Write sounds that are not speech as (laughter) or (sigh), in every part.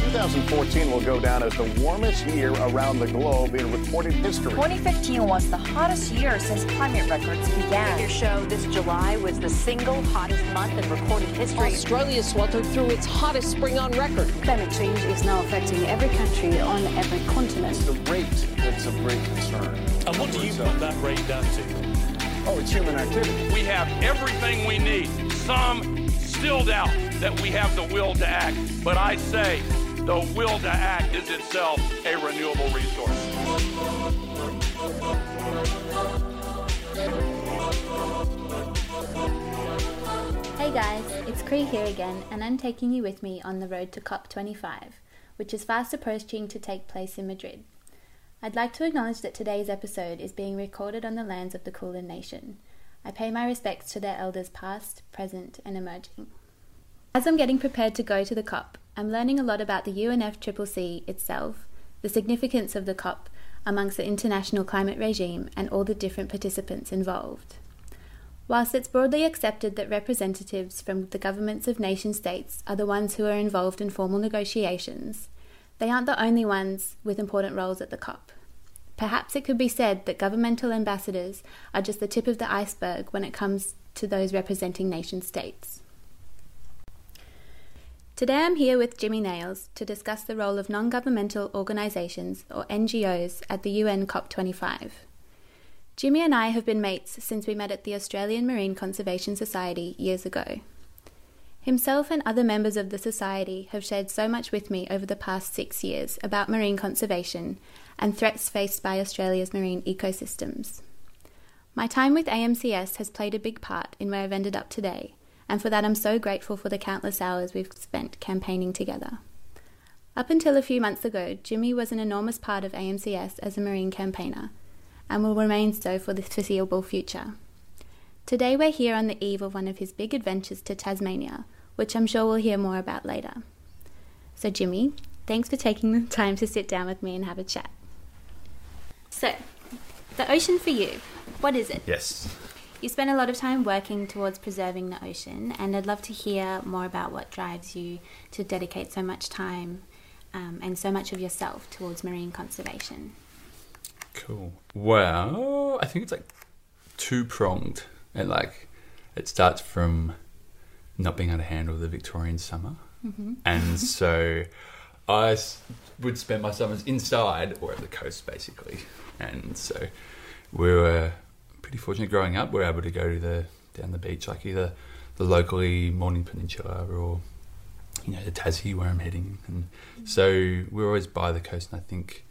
2014 will go down as the warmest year around the globe in recorded history. 2015 was the hottest year since climate records began. Your show this July was the single hottest month in recorded history. Australia sweltered through its hottest spring on record. Climate change is now affecting every country on every continent. The rate that's of great concern. And what do you put that rate down to? Oh, it's human activity. We have everything we need. Some still doubt that we have the will to act, but I say the will to act is itself a renewable resource. Hey guys, it's Cree here again, and I'm taking you with me on the road to COP25, which is fast approaching to take place in Madrid. I'd like to acknowledge that today's episode is being recorded on the lands of the Kulin Nation. I pay my respects to their elders past, present, and emerging. As I'm getting prepared to go to the COP, I'm learning a lot about the UNFCCC itself, the significance of the COP amongst the international climate regime, and all the different participants involved. Whilst it's broadly accepted that representatives from the governments of nation states are the ones who are involved in formal negotiations, they aren't the only ones with important roles at the COP. Perhaps it could be said that governmental ambassadors are just the tip of the iceberg when it comes to those representing nation states. Today I'm here with Jimmy Nails to discuss the role of non governmental organisations, or NGOs, at the UN COP25. Jimmy and I have been mates since we met at the Australian Marine Conservation Society years ago. Himself and other members of the Society have shared so much with me over the past six years about marine conservation and threats faced by Australia's marine ecosystems. My time with AMCS has played a big part in where I've ended up today and for that I'm so grateful for the countless hours we've spent campaigning together. Up until a few months ago, Jimmy was an enormous part of AMCS as a Marine campaigner, and will remain so for the foreseeable future. Today we're here on the eve of one of his big adventures to Tasmania, which I'm sure we'll hear more about later. So, Jimmy, thanks for taking the time to sit down with me and have a chat. So, the ocean for you, what is it? Yes. You spend a lot of time working towards preserving the ocean, and I'd love to hear more about what drives you to dedicate so much time um, and so much of yourself towards marine conservation. Cool. Well, I think it's like two pronged, and like it starts from not being able to handle the Victorian summer, mm-hmm. and (laughs) so I would spend my summers inside or at the coast, basically, and so we were pretty fortunate growing up. We are able to go to the down the beach, like either the locally Mornington Peninsula or you know the Tassie where I'm heading, and so we're always by the coast. And I think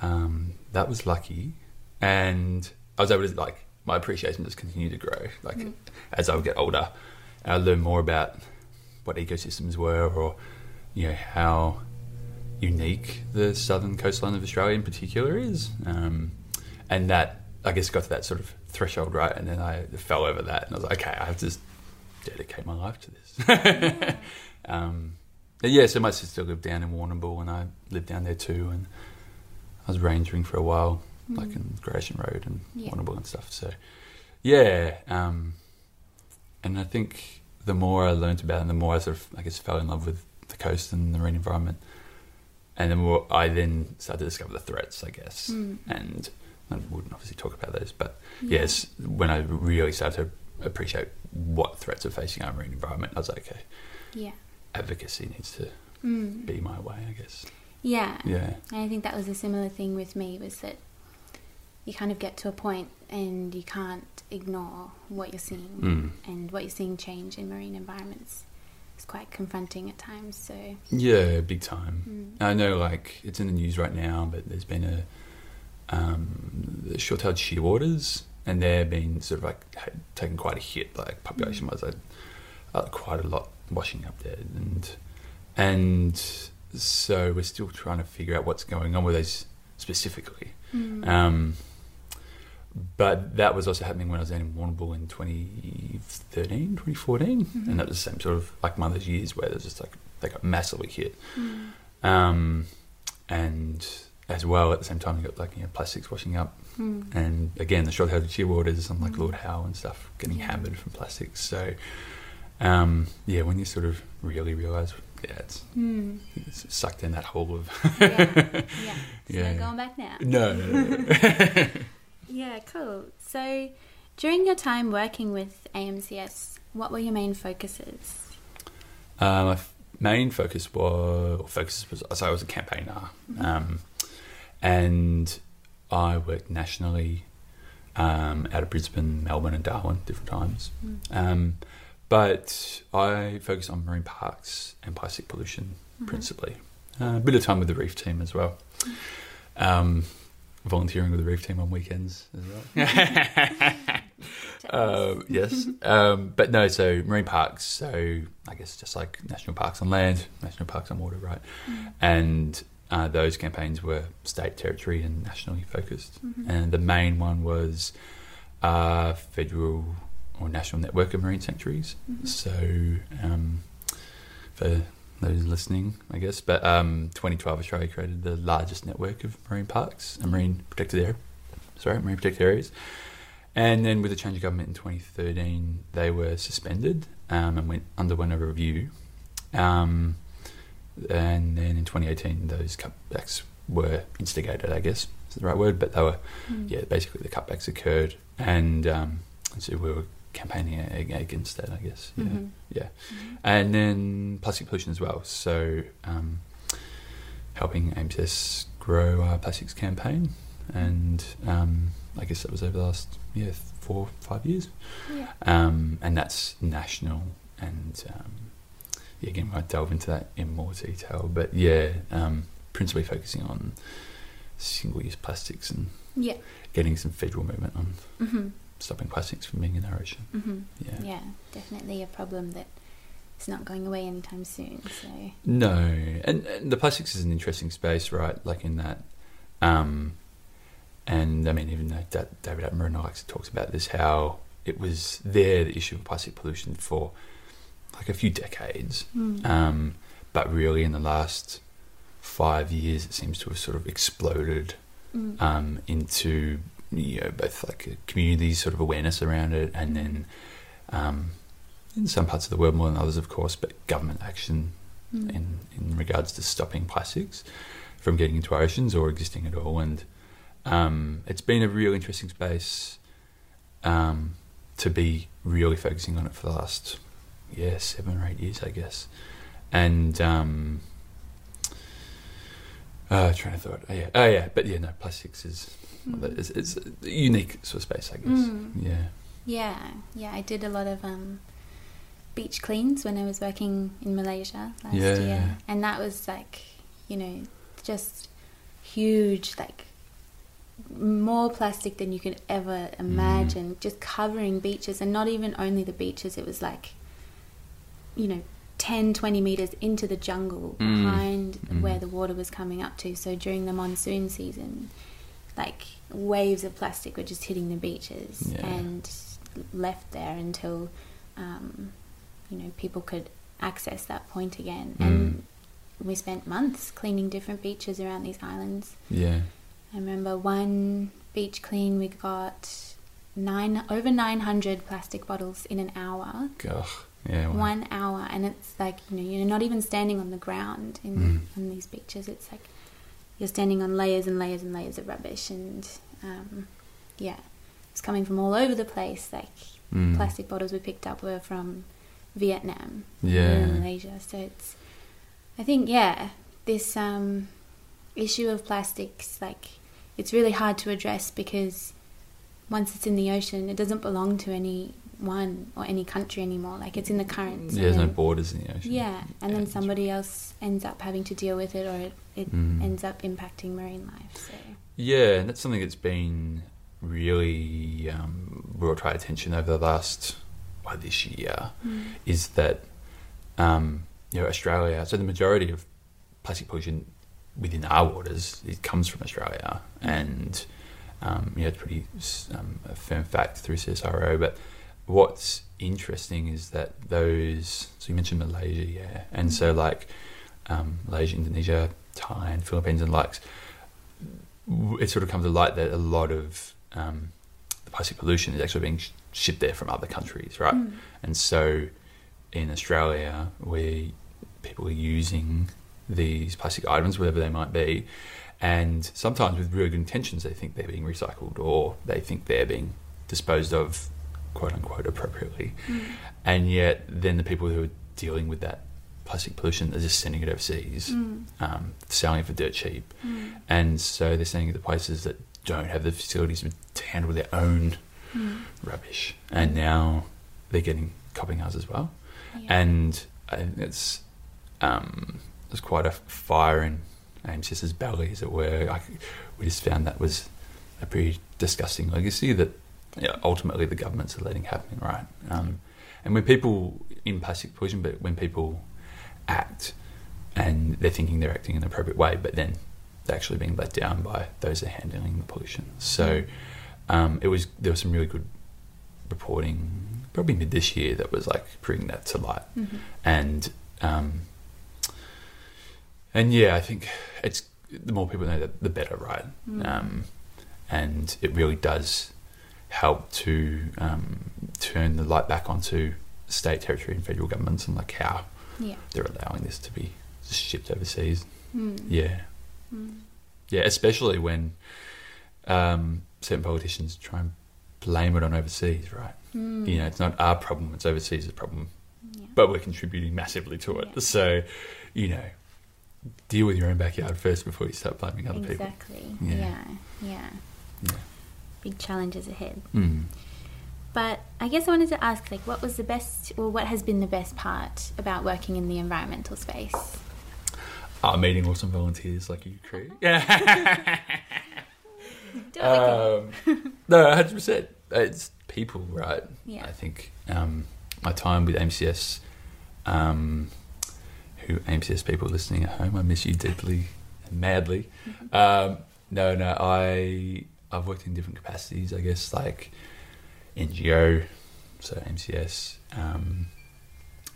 um, that was lucky, and I was able to like my appreciation just continued to grow. Like mm. as I would get older, I learned more about what ecosystems were, or you know how unique the southern coastline of Australia in particular is, um, and that I guess got to that sort of threshold, right? And then I fell over that, and I was like, okay, I have to just dedicate my life to this. (laughs) um, yeah, so my sister lived down in Warrnambool, and I lived down there too, and I was rangering for a while, mm. like in Great Ocean Road and yeah. Warrnambool and stuff. So, yeah, um, and I think the more I learned about it, and the more I sort of, I guess, fell in love with the coast and the marine environment, and the more I then started to discover the threats, I guess, mm. and I wouldn't obviously talk about those, but yeah. yes, when I really started to appreciate what threats are facing our marine environment, I was like, okay, yeah, advocacy needs to mm. be my way, I guess. Yeah, yeah. And I think that was a similar thing with me was that you kind of get to a point and you can't ignore what you're seeing mm. and what you're seeing change in marine environments. It's quite confronting at times. So yeah, big time. Mm. I know, like it's in the news right now, but there's been a um, the short-tailed shearwaters, and they're been sort of like taking quite a hit, like population-wise, like, uh, quite a lot washing up there, and and so we're still trying to figure out what's going on with those specifically. Mm. Um, but that was also happening when I was in Warrnambool in 2013, 2014, mm-hmm. and that was the same sort of like one of those years where there's just like they got massively hit. Mm. Um, and as well at the same time you've got like you know plastics washing up mm. and again the short-tailed shearwaters and like mm. Lord Howe and stuff getting hammered from plastics so um, yeah when you sort of really realise yeah, it's, Hmm. it's sucked in that hole of. Yeah. (laughs) Yeah. So Yeah. going back now. no, no, no, no. (laughs) Yeah, cool. So during your time working with AMCS, what were your main focuses? Uh, my f- main focus was, or focus was, so I was a campaigner, um, and I worked nationally um, out of Brisbane, Melbourne, and Darwin, different times. Um, but I focus on marine parks and plastic pollution principally. Uh, a bit of time with the reef team as well. Um, volunteering with the reef team on weekends as well. (laughs) (laughs) Um, yes, um, but no. So marine parks. So I guess just like national parks on land, national parks on water, right? And uh, those campaigns were state, territory, and nationally focused. And the main one was uh, federal or national network of marine sanctuaries. So um, for those listening, I guess, but um, 2012 Australia created the largest network of marine parks and marine protected area. Sorry, marine protected areas. And then with the change of government in 2013, they were suspended um, and went underwent a review. Um, and then in 2018, those cutbacks were instigated, I guess is the right word, but they were, yeah, basically the cutbacks occurred, and um, so we were campaigning against that, I guess. Yeah, Mhm. yeah. And then plastic pollution as well. So um, helping AMCS grow our plastics campaign, and um, I guess that was over the last yeah four five years, Yeah. um, and that's national. And um, yeah, again, I delve into that in more detail, but yeah, um, principally focusing on single-use plastics and Yeah. getting some federal movement on hmm stopping plastics from being in our ocean. hmm Yeah. Yeah, definitely a problem that is not going away anytime soon. So No, and, and the plastics is an interesting space, right? Like in that, um, and I mean, even though Da- David Attenborough Alex talks about this, how it was there the issue of plastic pollution for like a few decades, um, but really in the last five years, it seems to have sort of exploded Mm. um, into you know both like a community sort of awareness around it, and then um, in some parts of the world more than others, of course, but government action Mm. in in regards to stopping plastics from getting into our oceans or existing at all. And um, it's been a real interesting space um, to be really focusing on it for the last yeah seven or eight years, I guess. And um, uh, trying to thought, oh yeah, oh yeah, but yeah, no, plastics is it's, it's a unique sort of space, I guess. Mm. Yeah. yeah, yeah, I did a lot of um, beach cleans when I was working in Malaysia last Yeah. year, and that was like, you know, just huge, like more plastic than you could ever imagine, just covering beaches, and not even only the beaches. It was like, you know. 10 20 meters into the jungle Mm. behind Mm. where the water was coming up to so during the monsoon season like waves of plastic were just hitting the beaches Yeah. and left there until um, you know people could access that point again Mm. and we spent months cleaning different beaches around these islands Yeah. i remember one beach clean we got nine over 900 plastic bottles in an hour Ugh. Yeah. wow. one hour and it's like you know you're not even standing on the ground in Mm. on these beaches it's like you're standing on layers and layers and layers of rubbish and um, yeah it's coming from all over the place like Mm. plastic bottles we picked up were from Vietnam Yeah. and Malaysia so it's I think yeah this um, issue of plastics like it's really hard to address because once it's in the ocean it doesn't belong to any one or any country anymore like it's in the currents Yeah, there's no borders in the ocean. yeah, and then that's somebody else ends up having to deal with it, or it, it Mm. ends up impacting marine life. So Yeah, and that's something that's been really um, brought to our attention over the last well, this year is that um, you know Australia. So the majority of plastic pollution within our waters it comes from Australia, and um, you know it's pretty um, a firm fact through CSIRO. But what's interesting is that those. So you mentioned Malaysia, yeah, and so like um, Malaysia, Indonesia, Thailand, Philippines, and likes it sort of comes to light that a lot of um, the plastic pollution is actually being sh- shipped there from other countries, right? And so in Australia, we people are using these plastic items, whatever they might be, and sometimes with really good intentions, they think they're being recycled or they think they're being disposed of, quote unquote, appropriately, mm. and yet then the people who are dealing with that plastic pollution are just sending it overseas, mm. um, selling it for dirt cheap, mm. and so they're sending it to places that don't have the facilities to handle their own rubbish, and now they're getting copying ours as well, and I think it's um, there's quite a fire in AMCS's belly, as it were. I, we just found that was a pretty disgusting legacy that yeah, ultimately the governments are letting happen, right? Um, and when people in plastic pollution, but when people act and they're thinking they're acting in an appropriate way, but then they're actually being let down by those that are handling the pollution. So um, it was there was some really good reporting, probably mid this year, that was like bringing that to light, and um, and yeah, I think it's the more people know that, the better, right? Um, and it really does help to um, turn the light back onto state, territory, and federal governments and like how Yeah. they're allowing this to be shipped overseas. Yeah, yeah, especially when um, certain politicians try and blame it on overseas, right? You know, it's not our problem; it's overseas' problem, but we're contributing massively to it. Yeah. So, you know, deal with your own backyard first before you start blaming other people. Exactly. Yeah. Yeah. yeah. Yeah. Big challenges ahead. Mm. But I guess I wanted to ask, like, what was the best, or what has been the best part about working in the environmental space? Uh, meeting awesome volunteers like you, Craig. (laughs) Yeah. um, no, hundred percent. It's people, right? Yeah. I think um, my time with MCS, um, who MCS people listening at home, I miss you deeply and madly. Um, no, no, I I've worked in different capacities. I guess like NGO, so MCS, um,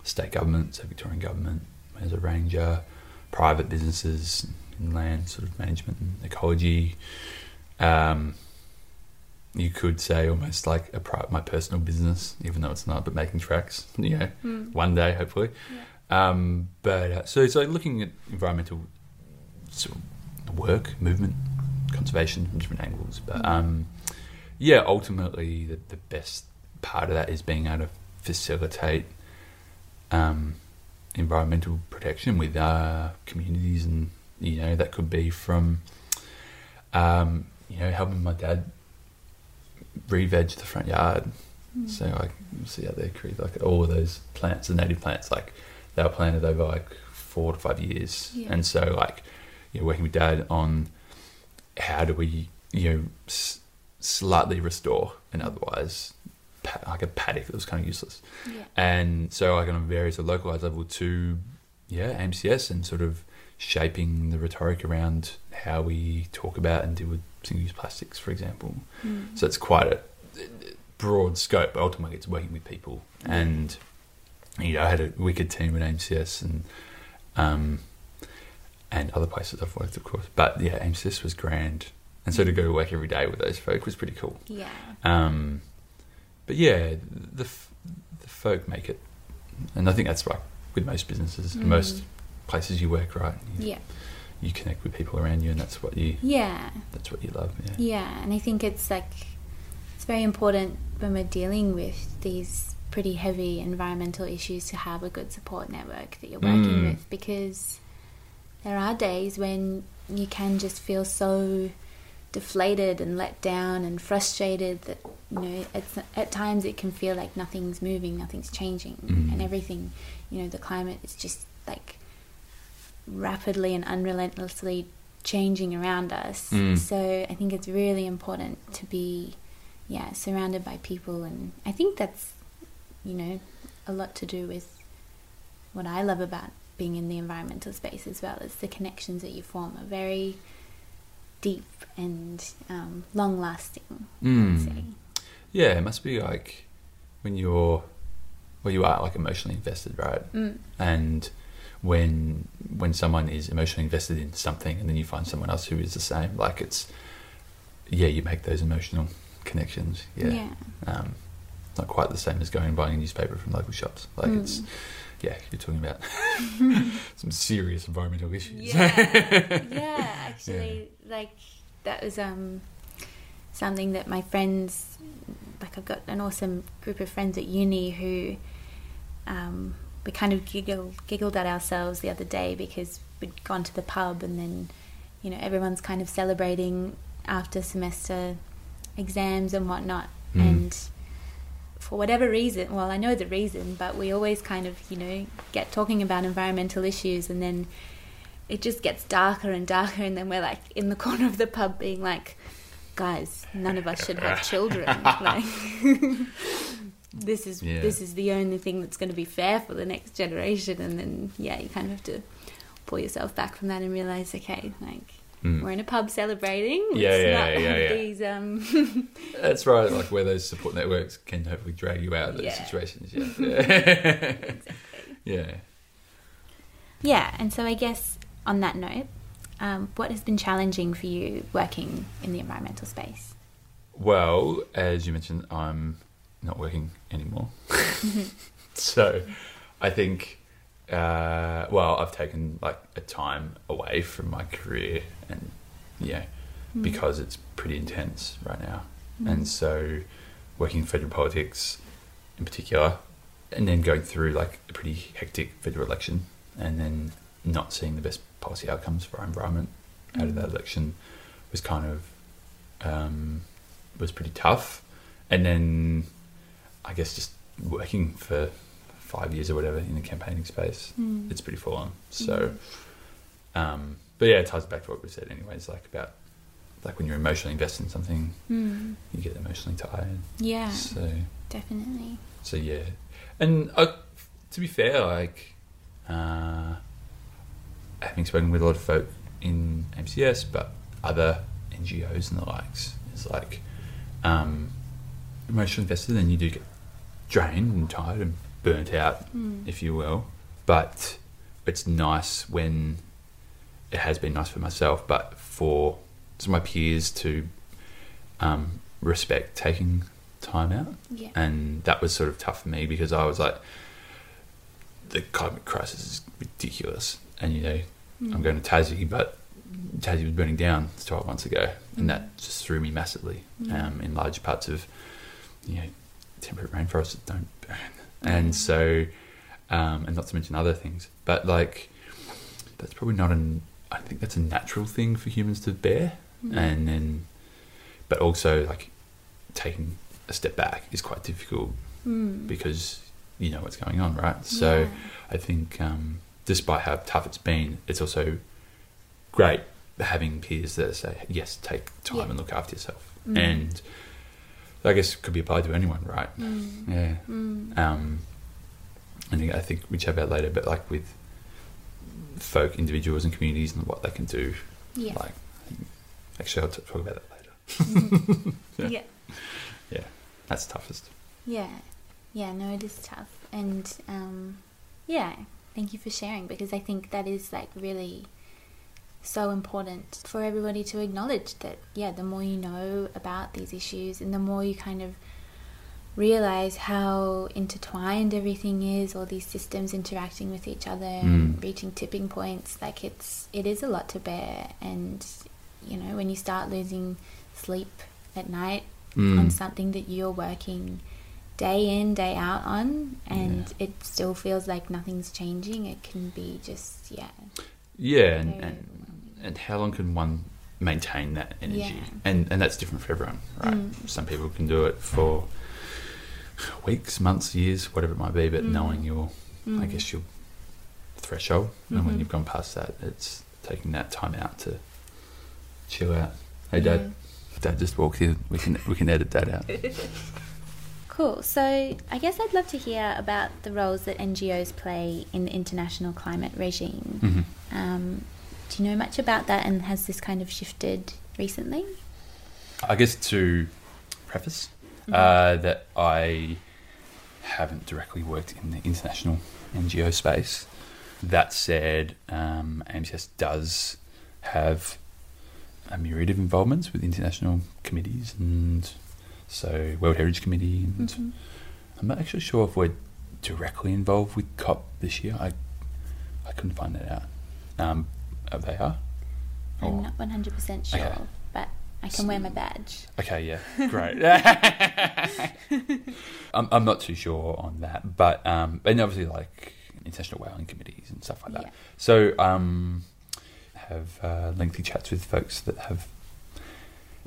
state government, so Victorian government as a ranger, private businesses in land sort of management and ecology. Um, you could say almost like a pri- my personal business, even though it's not, but making tracks. (laughs) You know, one day hopefully. Um, but uh, so it's like looking at environmental sort of work, movement, conservation from different angles. But um, yeah, ultimately the, the best part of that is being able to facilitate um, environmental protection with uh, communities, and you know that could be from um, you know helping my dad re-veg the front yard. So I see how they create like all of those plants, the native plants, like they were planted over like four to five years, Yeah. and so like you know working with dad on how do we you know s- slightly restore an otherwise pa- like a paddock that was kind of useless. Yeah. And so, like on a various localized level to, yeah, MCS and sort of shaping the rhetoric around how we talk about and deal with single-use plastics, for example. So it's quite a broad scope. But ultimately, it's working with people, and you know, I had a wicked team at MCS and um, and other places I've worked, of course. But yeah, MCS was grand, and so to go to work every day with those folk was pretty cool. Yeah. Um, but yeah, the the folk make it, and I think that's like with most businesses, and most places you work, right? You, Yeah. you connect with people around you, and that's what you Yeah. that's what you love. Yeah. Yeah, and I think it's like it's very important when we're dealing with these pretty heavy environmental issues to have a good support network that you're working Mm. with because there are days when you can just feel so deflated and let down and frustrated that you know at times it can feel like nothing's moving nothing's changing Mm. and everything you know the climate is just like rapidly and unrelentlessly changing around us Mm. so i think it's really important to be yeah surrounded by people and i think that's you know a lot to do with what i love about being in the environmental space as well is the connections that you form are very deep and um, long lasting Mm. Yeah, it must be like when you're, well, you are like emotionally invested, right? Mm. And when when someone is emotionally invested in something, and then you find someone else who is the same, like it's, yeah, you make those emotional connections. Yeah, Yeah. Um, not quite the same as going and buying a newspaper from local shops. Like Mm. it's, yeah, you're talking about (laughs) some serious environmental issues. Yeah, yeah. (laughs) Actually, like that was um something that my friends, like I've got an awesome group of friends at uni who, um, we kind of giggled giggled at ourselves the other day because we'd gone to the pub and then, you know, everyone's kind of celebrating after semester exams and whatnot, Mm. and for whatever reason, well, I know the reason, but we always kind of, you know, get talking about environmental issues and then it just gets darker and darker, and then we're like in the (laughs) corner of the pub being like, guys, none of us should have (laughs) children. (laughs) like, this is Yeah. this is the only thing that's going to be fair for the next generation. And then, yeah, you kind of have to pull yourself back from that and realize, okay, like. Mm. We're in a pub celebrating. Yeah, yeah, yeah, yeah. these um, (laughs) That's right. Like where those support networks can hopefully drag you out of those Yeah. situations. Yeah. (laughs) Yeah. yeah. Yeah, and so I guess on that note, um, what has been challenging for you working in the environmental space? Well, as you mentioned, I'm not working anymore. (laughs) so I think, uh, well, I've taken like a time away from my career and, yeah, because it's pretty intense right now. And so working in federal politics in particular, and then going through like a pretty hectic federal election and then not seeing the best policy outcomes for our environment out of that election was kind of um, was pretty tough. And then I guess just working for five years or whatever in the campaigning space, it's pretty full on. So, um, but yeah, it ties back to what we said, anyways. Like about like when you're emotionally invested in something, Mm. you get emotionally tired. Yeah, So, definitely. so yeah, and uh, to be fair, like uh, having spoken with a lot of folk in MCS, but other NGOs and the likes, is like um, emotionally invested, and you do get drained and tired and burnt out, if you will. But it's nice when it has been nice for myself, but for some of my peers to um, respect taking time out. Yeah. and that was sort of tough for me because I was like, the climate crisis is ridiculous, and you know, I'm going to Tassie, but Tassie was burning down 12 months ago, and that just threw me massively um, in large parts of you know temperate rainforests that don't burn, and so, um, and not to mention other things, but like that's probably not an. I think that's a natural thing for humans to bear, and then, but also like taking a step back is quite difficult because you know what's going on, right? So Yeah. I think, um, despite how tough it's been, it's also great having peers that say, "Yes, take time Yeah. and look after yourself," and I guess it could be applied to anyone, right? Yeah. Um, and I think we chat about later, but like with folk, individuals, and communities, and what they can do. Yeah. Like, actually, I'll t- talk about that later. (laughs) yeah. Yeah. Yeah, that's toughest. Yeah. Yeah, no, it is tough. And um, yeah, thank you for sharing because I think that is like really so important for everybody to acknowledge that, yeah, the more you know about these issues and the more you kind of realize how intertwined everything is, all these systems interacting with each other and Mm. reaching tipping points, like it's it is a lot to bear and you know, when you start losing sleep at night Mm. on something that you're working day in, day out on, and it still feels like nothing's changing. It can be just, yeah. Yeah, and, and and how long can one maintain that energy? Yeah. And and that's different for everyone, right? Some people can do it for weeks, months, years, whatever it might be. But knowing your, I guess your threshold, and when you've gone past that, it's taking that time out to chill out. Hey, Dad. Dad just walked in. We can we can edit that out. (laughs) Cool. So, I guess I'd love to hear about the roles that NGOs play in the international climate regime. Mhm. Um, do you know much about that, and has this kind of shifted recently? I guess to preface uh, that I haven't directly worked in the international NGO space. That said, um, AMCS does have a myriad of involvements with international committees and so World Heritage Committee and I'm not actually sure if we're directly involved with COP this year. I I couldn't find that out. Um, uh, they are. I'm not 100% sure, Okay. but I can wear my badge. Okay, yeah, (laughs) great. (laughs) I'm, I'm not too sure on that, but um, and obviously like international whaling committees and stuff like that. Yeah. So um, have uh, lengthy chats with folks that have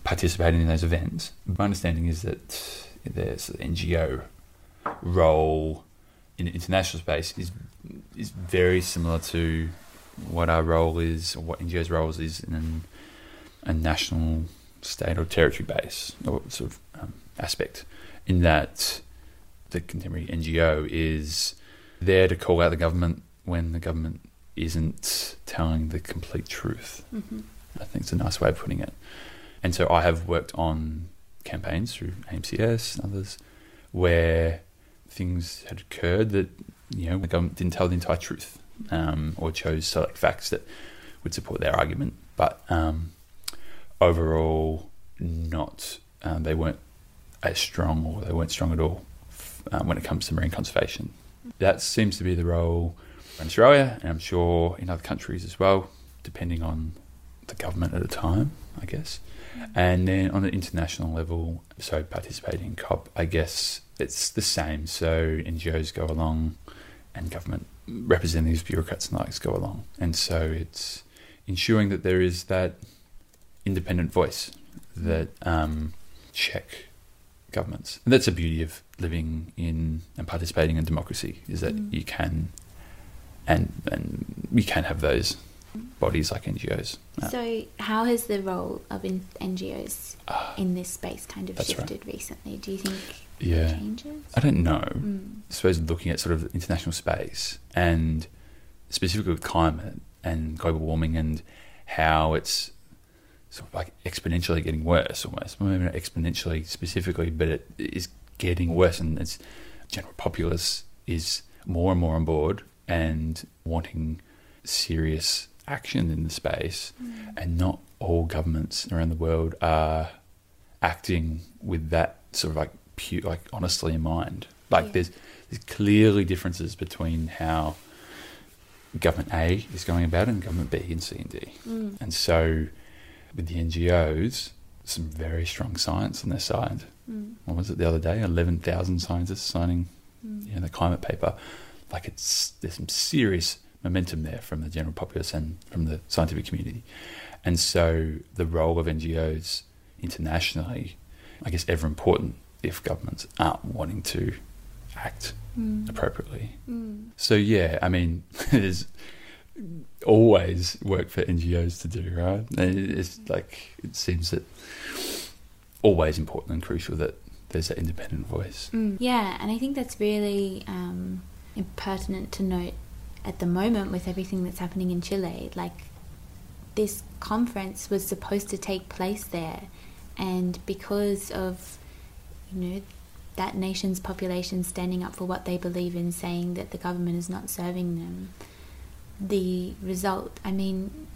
participated in those events. My understanding is that there's an NGO role in the international space is is very similar to what our role is, or what NGO's roles is in a national, state, or territory base, or sort of um, aspect. In that, the contemporary NGO is there to call out the government when the government isn't telling the complete truth. I think it's a nice way of putting it. And so I have worked on campaigns through AMCS and others where things had occurred that you know the government didn't tell the entire truth um, or chose select facts that would support their argument, but um, overall, not um, they weren't as strong or they weren't strong at all um, when it comes to marine conservation. That seems to be the role in Australia, and I'm sure in other countries as well, depending on the government at the time, I guess. And then on the international level, so participating in COP, I guess it's the same. So NGOs go along, and government representatives, bureaucrats, and likes go along, and so it's ensuring that there is that independent voice that um, check governments. And that's the beauty of living in and participating in democracy is that you can and and you can have those bodies like NGOs. Uh, So, how has the role of NGOs in this space kind of Ah. That's right. shifted recently? Do you think Yeah. changes? I don't know. Mm. I suppose looking at sort of international space and specifically with climate and global warming and how it's sort of like exponentially getting worse almost. Well, maybe not exponentially specifically, but it is getting worse and it's general populace is more and more on board and wanting serious action in the space and not all governments around the world are acting with that sort of like pure like honestly in mind. Like Yeah. there's there's clearly differences between how government A is going about it and government B and C and D. Mm. And so with the NGOs, some very strong science on their side. Mm. What was it the other day? Eleven thousand scientists signing mm. you know, the climate paper. Like it's there's some serious momentum there from the general populace and from the scientific community. And so the role of NGOs internationally, I guess, ever important if governments aren't wanting to act appropriately. So yeah, I mean, (laughs) there's always work for NGOs to do, right? And It's like it seems that always important and crucial that there's that independent voice. Mm. Yeah, and I think that's really um, pertinent to note at the moment with everything that's happening in Chile. Like, this conference was supposed to take place there, and because of, you know, that nation's population standing up for what they believe in, saying that the government is not serving them, the result, I mean,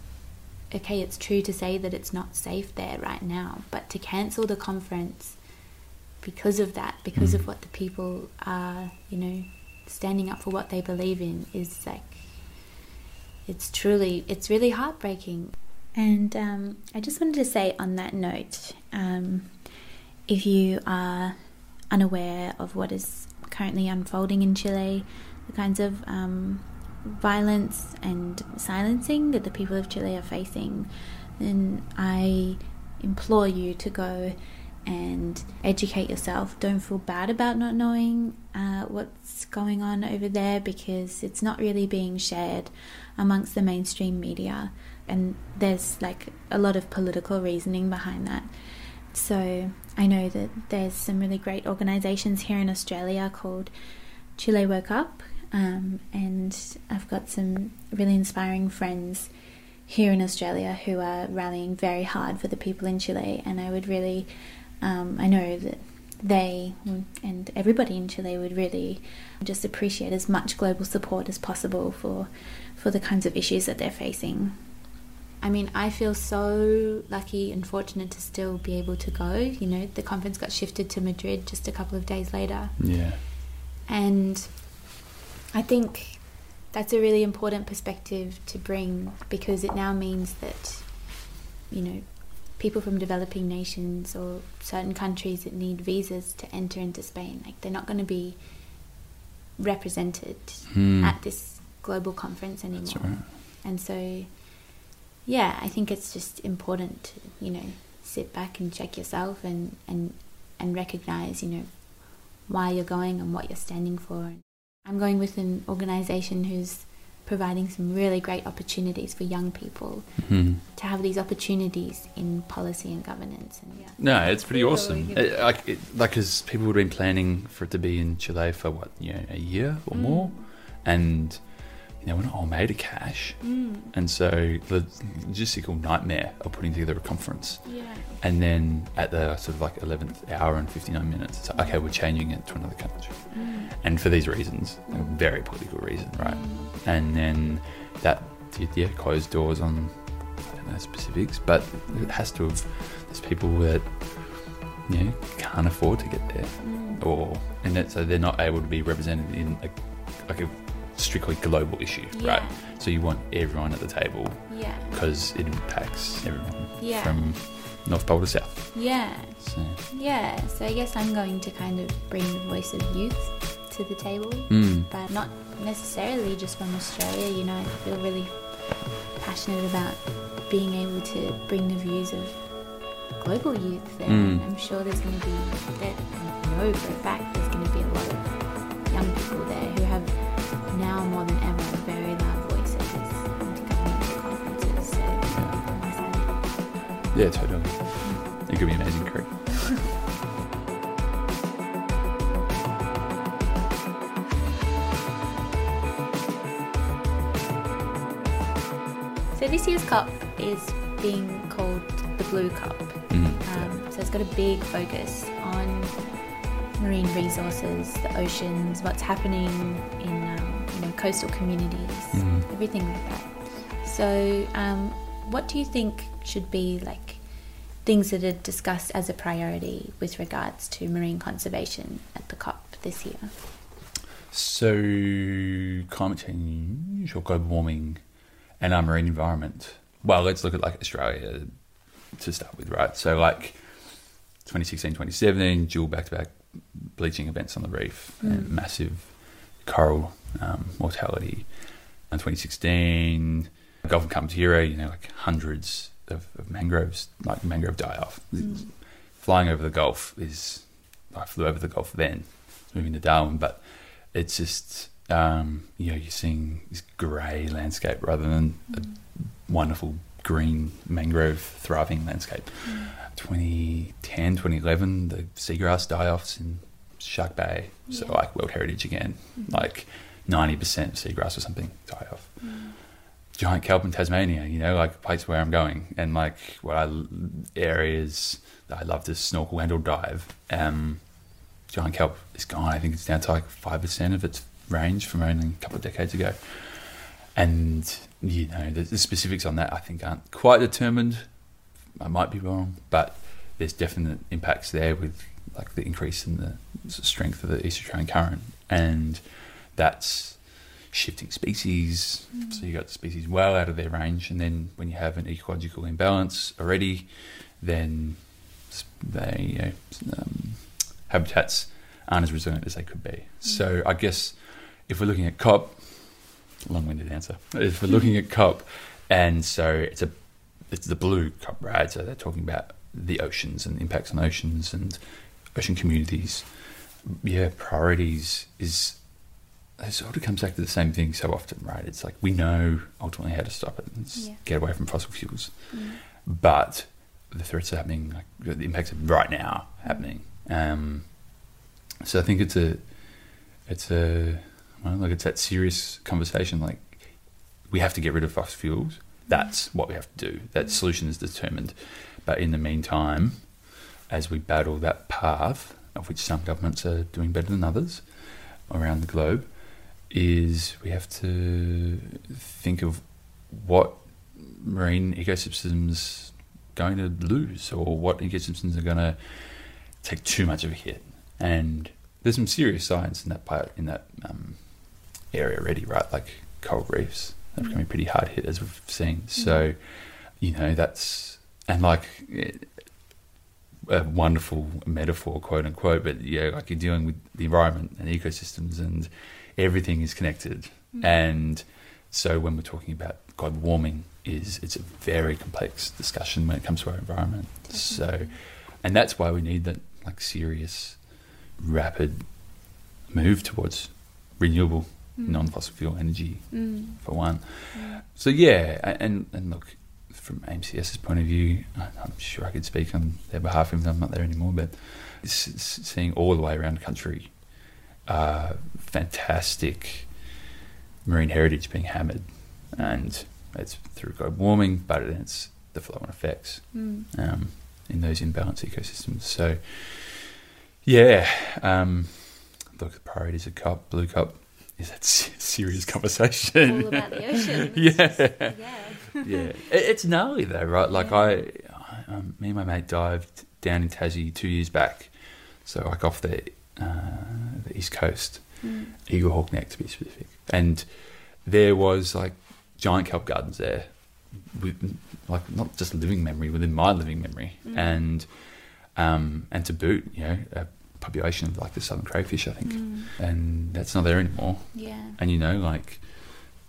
okay, it's true to say that it's not safe there right now, but to cancel the conference because of that, because of what the people are, you know, standing up for what they believe in is like, it's truly, it's really heartbreaking. And um, I just wanted to say on that note, um, if you are unaware of what is currently unfolding in Chile, the kinds of um, violence and silencing that the people of Chile are facing, then I implore you to go and educate yourself. Don't feel bad about not knowing uh, what's going on over there because it's not really being shared amongst the mainstream media, and there's like a lot of political reasoning behind that. So I know that there's some really great organisations here in Australia called Chile Woke Up, um, and I've got some really inspiring friends here in Australia who are rallying very hard for the people in Chile, and I would really, um, I know that they and everybody in Chile would really just appreciate as much global support as possible for for the kinds of issues that they're facing. I mean, I feel so lucky and fortunate to still be able to go. You know, the conference got shifted to Madrid just a couple of days later. Yeah. And I think that's a really important perspective to bring because it now means that, you know, people from developing nations or certain countries that need visas to enter into Spain, like they're not going to be represented Hmm. at this global conference anymore. Right. And so, yeah, I think it's just important to, you know, sit back and check yourself and, and, and recognize, you know, why you're going and what you're standing for. I'm going with an organization who's providing some really great opportunities for young people Hmm. to have these opportunities in policy and governance. And yeah. No, it's pretty Really awesome. It, like, it, like, because people have been planning for it to be in Chile for what, you know, a year or Mm. more, and know, we're not all made of cash, Mm. and so the logistical nightmare of putting together a conference, Yeah. and then at the sort of like eleventh hour and fifty nine minutes, it's like, okay, we're changing it to another country, Mm. and for these reasons, a very political reason, right? And then that did yeah close doors on I don't know specifics, but it has to have. There's people that you know can't afford to get there, Mm. or and that so they're not able to be represented in a, like a strictly global issue, right? So you want everyone at the table Yeah. because it impacts everyone Yeah. from North Pole to South. Yeah. So, Yeah. So I guess I'm going to kind of bring the voice of youth to the table. mm, but not necessarily just from Australia. You know, I feel really passionate about being able to bring the views of global youth there. Mm. I'm sure there's going to be, know for a fact, there's going to be a lot of young people there now more than ever very loud voices at government conferences. So I'm excited. yeah, totally. It could be amazing, Craig. So this year's COP is being called the Blue COP. Mm, Um, so it's got a big focus on marine resources, the oceans, what's happening in coastal communities, Mhm. everything like that. So, um, what do you think should be like things that are discussed as a priority with regards to marine conservation at the COP this year? So, climate change or global warming and our marine environment. Well, let's look at like Australia to start with, right? So, like 2016, 2017, dual back to back bleaching events on the reef and massive coral um, mortality. In 2016, Gulf of Carpentaria, you know, like hundreds of, of mangroves, like mangrove die off. Flying over the Gulf is, I flew over the Gulf then, moving to Darwin, but it's just um, you know you're seeing this grey landscape rather than a wonderful green mangrove thriving landscape. 2010, 2011, the seagrass die-offs in Shark Bay, so Yeah. like World Heritage again, like 90% seagrass or something die off. Giant kelp in Tasmania, you know, like a place where I'm going, and like what I areas that I love to snorkel and or dive. Um, giant kelp is gone. I think it's down to like five percent of its range from only a couple of decades ago. And you know, the, the specifics on that I think aren't quite determined. I might be wrong, but there's definite impacts there with like the increase in the strength of the East Australian current, and that's shifting species. So you got species well out of their range, and then when you have an ecological imbalance already, then they you know, um, habitats aren't as resilient as they could be. So I guess if we're looking at COP, long-winded answer. If we're looking at COP, and so it's a it's the blue COP, right? So they're talking about the oceans and impacts on oceans and ocean communities. Yeah, priorities is it sort of comes back to the same thing so often, right? It's like we know ultimately how to stop it. It's Yeah. get away from fossil fuels, mm. but the threats are happening. Like the impacts are right now happening. Um, so I think it's a it's a well, like it's that serious conversation. Like we have to get rid of fossil fuels. Mm. That's what we have to do. That mm. solution is determined. But in the meantime, as we battle that path, of which some governments are doing better than others around the globe, is we have to think of what marine ecosystems going to lose or what ecosystems are going to take too much of a hit. And there's some serious science in that part in that um, area already, right? Like coral reefs are becoming pretty hard hit as we've seen. So, you know, that's and like a wonderful metaphor, quote unquote. But yeah, like you're dealing with the environment and ecosystems, and everything is connected. Mm. And so when we're talking about global warming, is it's a very complex discussion when it comes to our environment. Mm-hmm. So, and that's why we need that like serious, rapid move towards renewable, mm. non-fossil fuel energy mm. for one. So yeah, and and look, from AMCS's point of view, I'm sure I could speak on their behalf, even though I'm not there anymore. But seeing all the way around the country, uh, fantastic marine heritage being hammered, and it's through global warming, but it's the flow-on effects um, in those imbalanced ecosystems. So yeah, um, look, the priorities of COP, Blue COP, is that (laughs) serious conversation. All about the ocean. (laughs) yeah Yeah. yeah, It- it's gnarly though, right? Like I, I um, me and my mate dived down in Tassie two years back, so like off the uh, the east coast, Eaglehawk Neck to be specific, and there was like giant kelp gardens there, with like not just living memory within my living memory, and um, and to boot, you know, a population of like the southern crayfish, I think, and that's not there anymore, Yeah. and you know, like.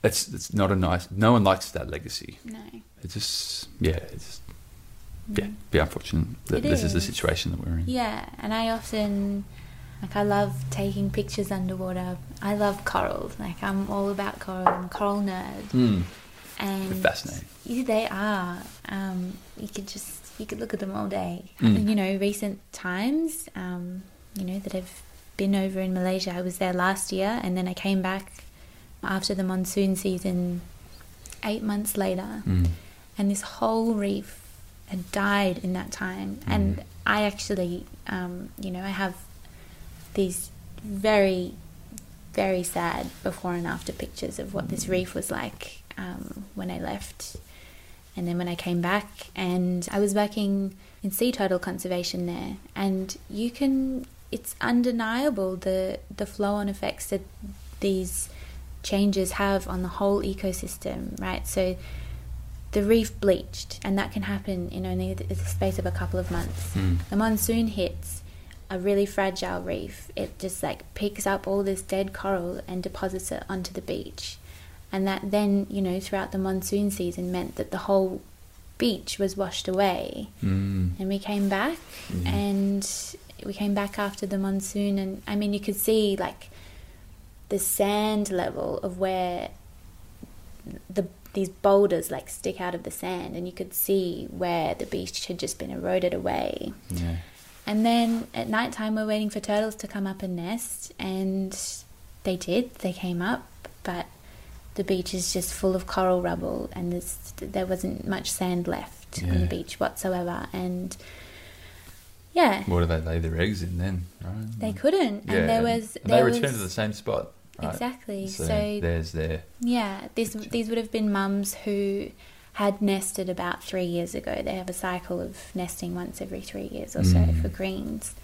It's, it's not a nice. No one likes that legacy. No. It's just yeah, it's yeah, be unfortunate that It this is the situation that we're in. Yeah, and I often like I love taking pictures underwater. I love corals. Like I'm all about coral. I'm a coral nerd. Mm. And They're fascinating. Yeah, they are. Um, you could just you could look at them all day. Mm. You know, recent times. Um, you know that I've been over in Malaysia. I was there last year, and then I came back after the monsoon season. Eight months later, Mm. and this whole reef had died in that time. And I actually, um, you know, I have these very, very sad before and after pictures of what this reef was like um, when I left. And then when I came back, and I was working in sea turtle conservation there, and you can, it's undeniable the the flow on effects that these changes have on the whole ecosystem, right? So the reef bleached, and that can happen in only the, the space of a couple of months. Mm. The monsoon hits a really fragile reef. It just like picks up all this dead coral and deposits it onto the beach. And that then, you know, throughout the monsoon season meant that the whole beach was washed away. Mm. And we came back, and we came back after the monsoon, and I mean, you could see like the sand level of where the these boulders like stick out of the sand, and you could see where the beach had just been eroded away. Yeah. And then at night time, we're waiting for turtles to come up and nest, and they did. They came up, but the beach is just full of coral rubble, and there's, there wasn't much sand left on the beach whatsoever. And yeah, What do they lay their eggs in then? Right. they couldn't. Yeah. And there was and there they return was, to the same spot. Right? Exactly. So, So- there's their Yeah, these these would have been mums who had nested about three years ago. They have a cycle of nesting once every three years or so Mm. for greens,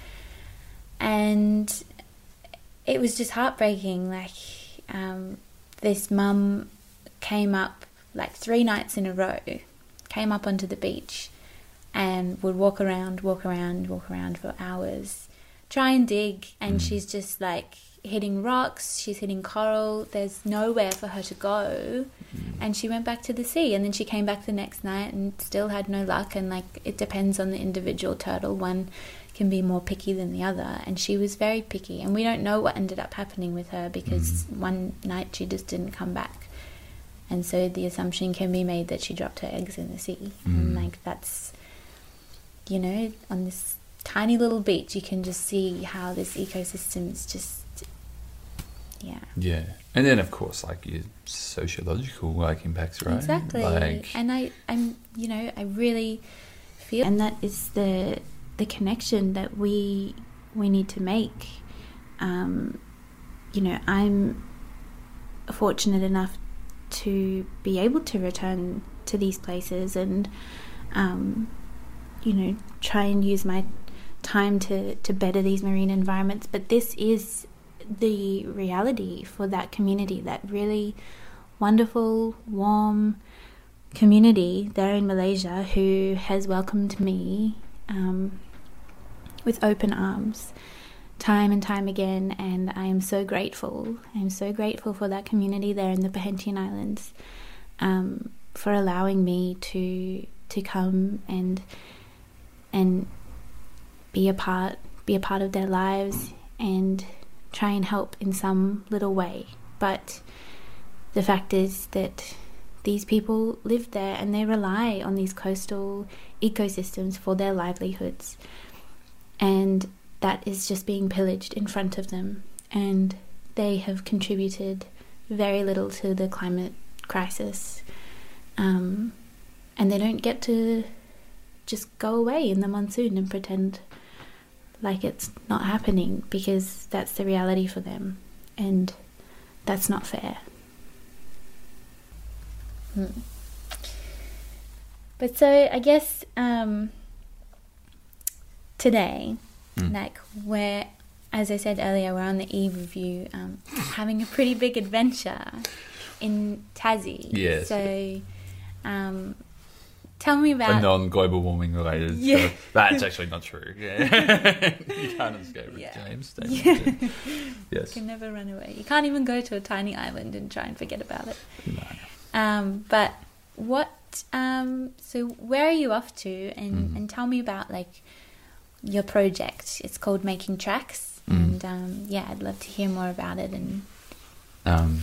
and it was just heartbreaking. Like um, this mum came up like three nights in a row, came up onto the beach, and would walk around, walk around, walk around for hours, try and dig, and she's just like hitting rocks, she's hitting coral, there's nowhere for her to go. Mm-hmm. And she went back to the sea, and then she came back the next night and still had no luck. And like, it depends on the individual turtle. One can be more picky than the other, and she was very picky. And we don't know what ended up happening with her because mm-hmm. one night she just didn't come back. And so the assumption can be made that she dropped her eggs in the sea. And mm-hmm. like, that's, you know, on this tiny little beach, you can just see how this ecosystem is just, yeah. yeah, and then of course like your sociological like impacts, right? Exactly. Like and I, I'm, you know, I really feel, and that is the the connection that we we need to make. Um, you know, I'm fortunate enough to be able to return to these places and, um, you know, try and use my time to to better these marine environments. But this is the reality for that community, that really wonderful, warm community there in Malaysia who has welcomed me um, with open arms time and time again, and I am so grateful. I am so grateful for that community there in the Perhentian Islands um, for allowing me to to come and and be a part be a part of their lives and try and help in some little way. But the fact is that these people live there and they rely on these coastal ecosystems for their livelihoods. And that is just being pillaged in front of them. And they have contributed very little to the climate crisis. Um, and they don't get to just go away in the monsoon and pretend like it's not happening because that's the reality for them. And that's not fair. Hmm. But so I guess um, today, Mm. like we're, as I said earlier, we're on the eve of you um, having a pretty big adventure in Tassie. Yes. So um, tell me about. non-global warming related. Yeah. (laughs) That's actually not true. (laughs) Yeah. (laughs) you can't escape it, Yeah. James. Yeah. Yes. You can never run away. You can't even go to a tiny island and try and forget about it. No. Um, but what? Um, so where are you off to? And Mhm. and tell me about like your project. It's called Making Tracks, Mm. and um, yeah, I'd love to hear more about it. And Um,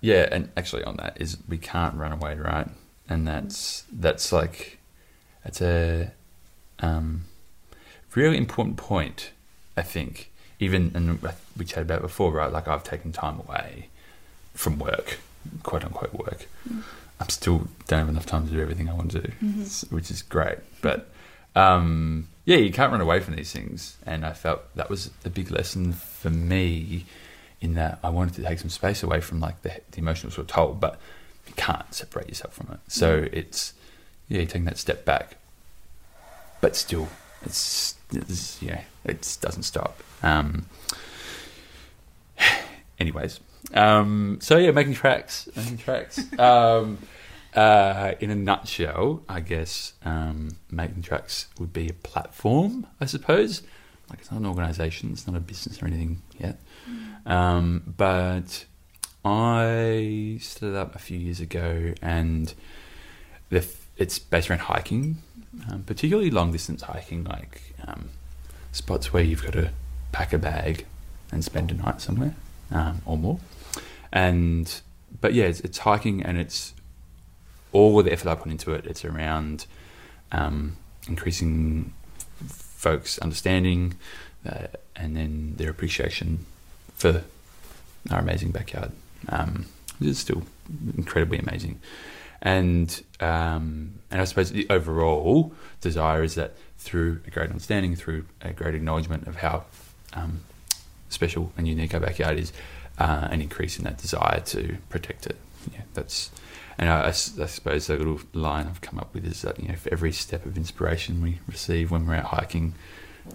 yeah, and actually on that is we can't run away, right? And that's that's like it's a um, really important point, I think. Even and we chatted about it before, right? Like I've taken time away from work, quote unquote work. I'm still don't have enough time to do everything I want to do, s- which is great. But um, yeah, you can't run away from these things, and I felt that was a big lesson for me in that I wanted to take some space away from like the, the emotional sort of toll, but you can't separate yourself from it. So it's yeah, you're taking that step back, but still, it's, it's yeah, it doesn't stop. Um, (sighs) anyways, um, so yeah, making tracks, making tracks. (laughs) Um, uh, in a nutshell, I guess um, making tracks would be a platform, I suppose. Like it's not an organisation, it's not a business or anything yet. Um, but I started up a few years ago, and the, it's based around hiking, um, particularly long distance hiking, like um, spots where you've got to pack a bag and spend a night somewhere um, or more. And but yeah, it's, it's hiking, and it's all the effort I put into it. It's around um, increasing folks' understanding uh, and then their appreciation for our amazing backyard. Um, it's still incredibly amazing, and um, and I suppose the overall desire is that through a great understanding, through a great acknowledgement of how um, special and unique our backyard is, uh, an increase in that desire to protect it. Yeah, that's and I, I suppose the little line I've come up with is that you know for every step of inspiration we receive when we're out hiking,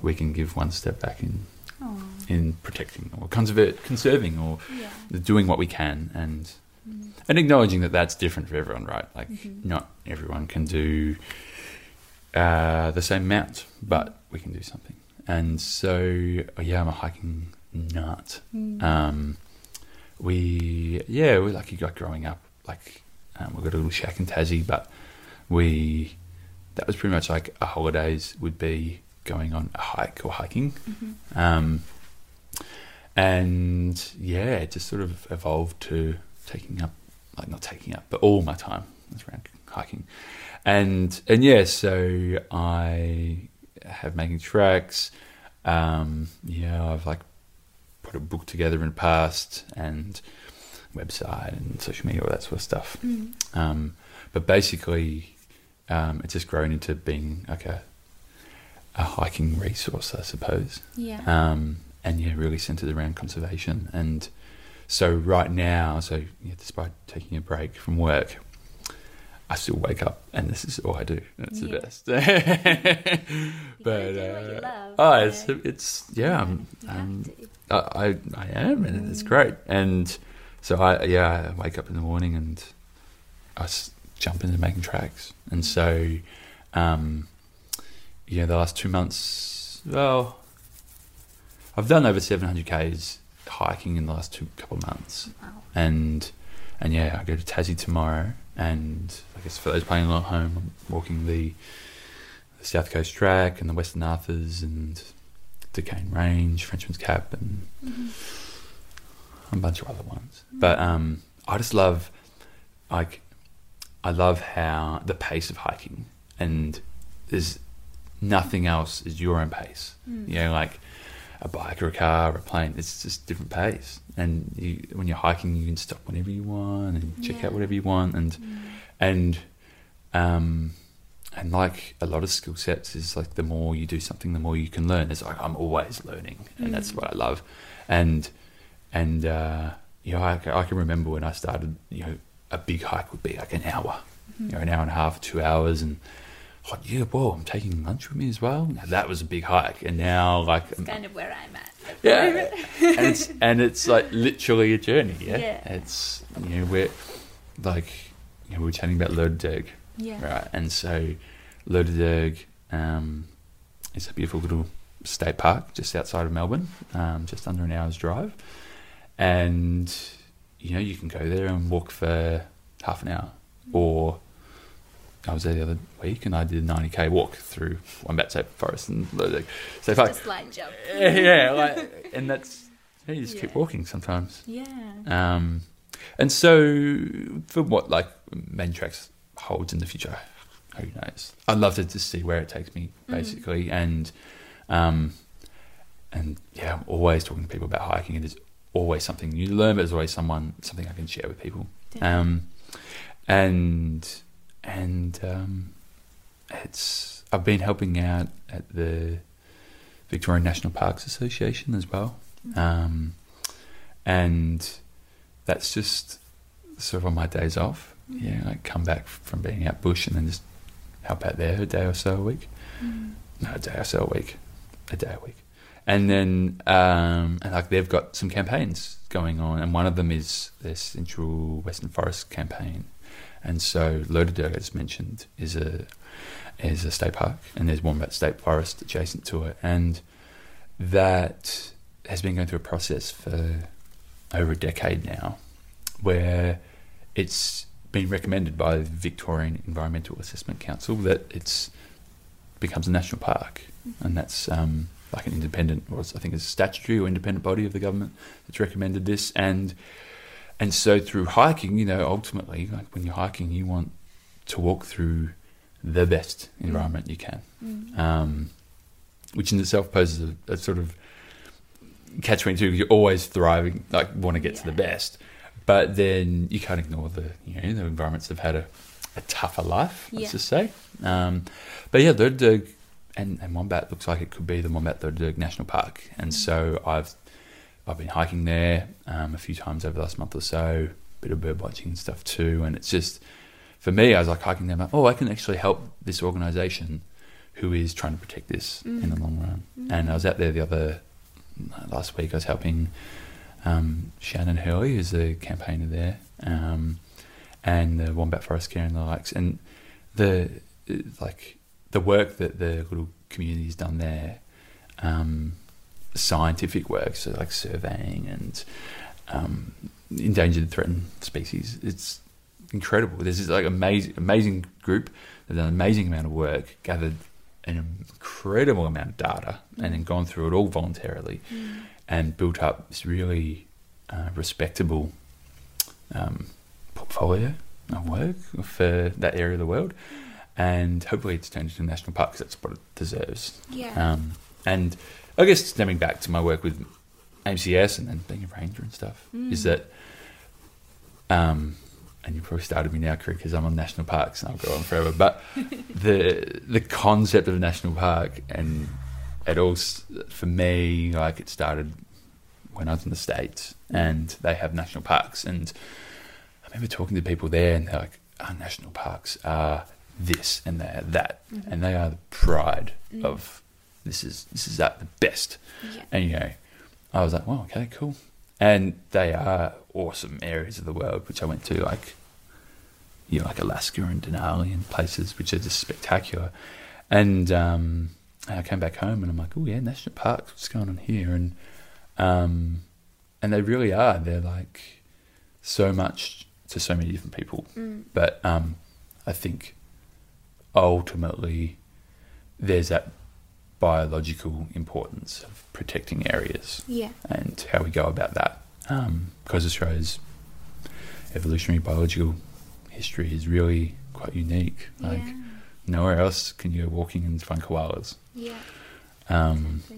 we can give one step back in oh, in protecting or conserve, conserving or yeah, doing what we can and Mm. and acknowledging that that's different for everyone, right? Like Mhm. not everyone can do uh, the same amount, but we can do something. And so, oh yeah, I'm a hiking nut. Mm. Um, we yeah, we're lucky got growing up. Like um, we got a little shack in Tassie, but we that was pretty much like our holidays would be going on a hike or hiking. Mhm. Um, and yeah, it just sort of evolved to taking up, like not taking up, but all my time was around hiking. And and yeah, so I have making tracks. Um, yeah, I've like put a book together in the past and website and social media, all that sort of stuff. Mm. Um, but basically, um, it's just grown into being like a a hiking resource, I suppose. yeah, Um, and yeah, really centered around conservation. And so right now, so yeah, despite taking a break from work, I still wake up and this is all I do. It's Yeah. the best. (laughs) but do what you uh, love, oh, yeah. it's it's yeah. I, I I am, and it's great. And so I yeah, I wake up in the morning and I s- jump into making tracks. And so, um, yeah, the last two months, well, I've done over 700 k's hiking in the last two couple of months, Wow. and and yeah, I go to Tassie tomorrow. And I guess for those playing along at home, I'm walking the, the South Coast Track and the Western Arthurs and Du Cane Range, Frenchman's Cap, and a bunch of other ones. But um, I just love, like, I love how the pace of hiking, and there's nothing else is your own pace. You know, like a bike or a car or a plane, it's just different pace. And you, when you're hiking, you can stop whenever you want and check Yeah. out whatever you want, and and um, and like a lot of skill sets is like the more you do something, the more you can learn. It's like I'm always learning, and that's what I love. And and uh, you know, I, I can remember when I started. You know, a big hike would be like an hour, you know, an hour and a half, two hours, and oh, yeah, whoa, I'm taking lunch with me as well. Now, that was a big hike, and now like It's kind of where I'm at. yeah, (laughs) and it's and it's like literally a journey. Yeah, Yeah. it's you know we're like you know, we are chatting about Lerderderg, Yeah. right? And so Lerderderg um, is a beautiful little state park just outside of Melbourne, um, just under an hour's drive, and you know you can go there and walk for half an hour, or I was there the other week and I did a 90k walk through Wombat State Forest and State Park Just line jump. yeah, like, and that's yeah, you just keep walking sometimes. Yeah. Um, and so for what like making tracks holds in the future, who knows? I'd love to just see where it takes me, basically, and um, and yeah, I'm always talking to people about hiking. and There's always something new to learn, but there's always someone something I can share with people. Um, and and um, it's I've been helping out at the Victorian National Parks Association as well, um, and that's just sort of on my days off. Yeah, I come back from being out bush and then just help out there a day or so a week. No, a day or so a week, a day a week, and then um, and like they've got some campaigns going on, and one of them is their Central Western Forest campaign, and so Lerderderg, as mentioned, is a is a state park, and there's Wombat State Forest adjacent to it, and that has been going through a process for over a decade now, where it's been recommended by the Victorian Environmental Assessment Council that it's becomes a national park, and that's um, like an independent, or I think it's a statutory or independent body of the government that's recommended this, and and so through hiking, you know, ultimately, like when you're hiking, you want to walk through the best environment you can, um, which in itself poses a, a sort of catch twenty two. because You're always thriving, like want to get to the best, but then you can't ignore the you know the environments that have had a, a tougher life. Let's Yeah. just say. Um, but yeah, Lerderderg and, and Wombat looks like it could be the Wombat Loderderg National Park, and so I've I've been hiking there um, a few times over the last month or so, a bit of bird watching and stuff too, and it's just for me, I was like hiking there, like, oh, I can actually help this organisation who is trying to protect this in the long run. And I was out there the other last week. I was helping um, Shannon Hurley, who's a campaigner there, um, and the Wombat Forest Care and the likes, and the like the work that the little community's done there, um, scientific work, so like surveying and um, endangered, threatened species. It's incredible. There's this like amazing, amazing group. They've done an amazing amount of work, gathered an incredible amount of data, and then gone through it all voluntarily, and built up this really uh, respectable um, portfolio of work for that area of the world. And hopefully, it's turned into a national park because that's what it deserves. Yeah. Um, and I guess stemming back to my work with AMCS and then being a ranger and stuff mm. is that, um, and you probably started me now, Cree, because I'm on national parks and I'll go on forever. But (laughs) the the concept of a national park and it all for me like it started when I was in the states and they have national parks and I remember talking to people there and they're like our national parks are this and they are that, mm-hmm. and they are the pride mm. of this is this is at the best. Yeah. And you know, I was like, well, okay, cool. And they are awesome areas of the world, which I went to, like, you know, like Alaska and Denali and places which are just spectacular. And um, I came back home and I'm like, oh yeah, national parks, what's going on here? And um, and they really are. They're like so much to so many different people. But um, I think ultimately there's that biological importance of protecting areas Yeah. and how we go about that. Um, because Australia's evolutionary biological history is really quite unique. Like yeah. nowhere else can you go walking and find koalas Yeah. um, Exactly.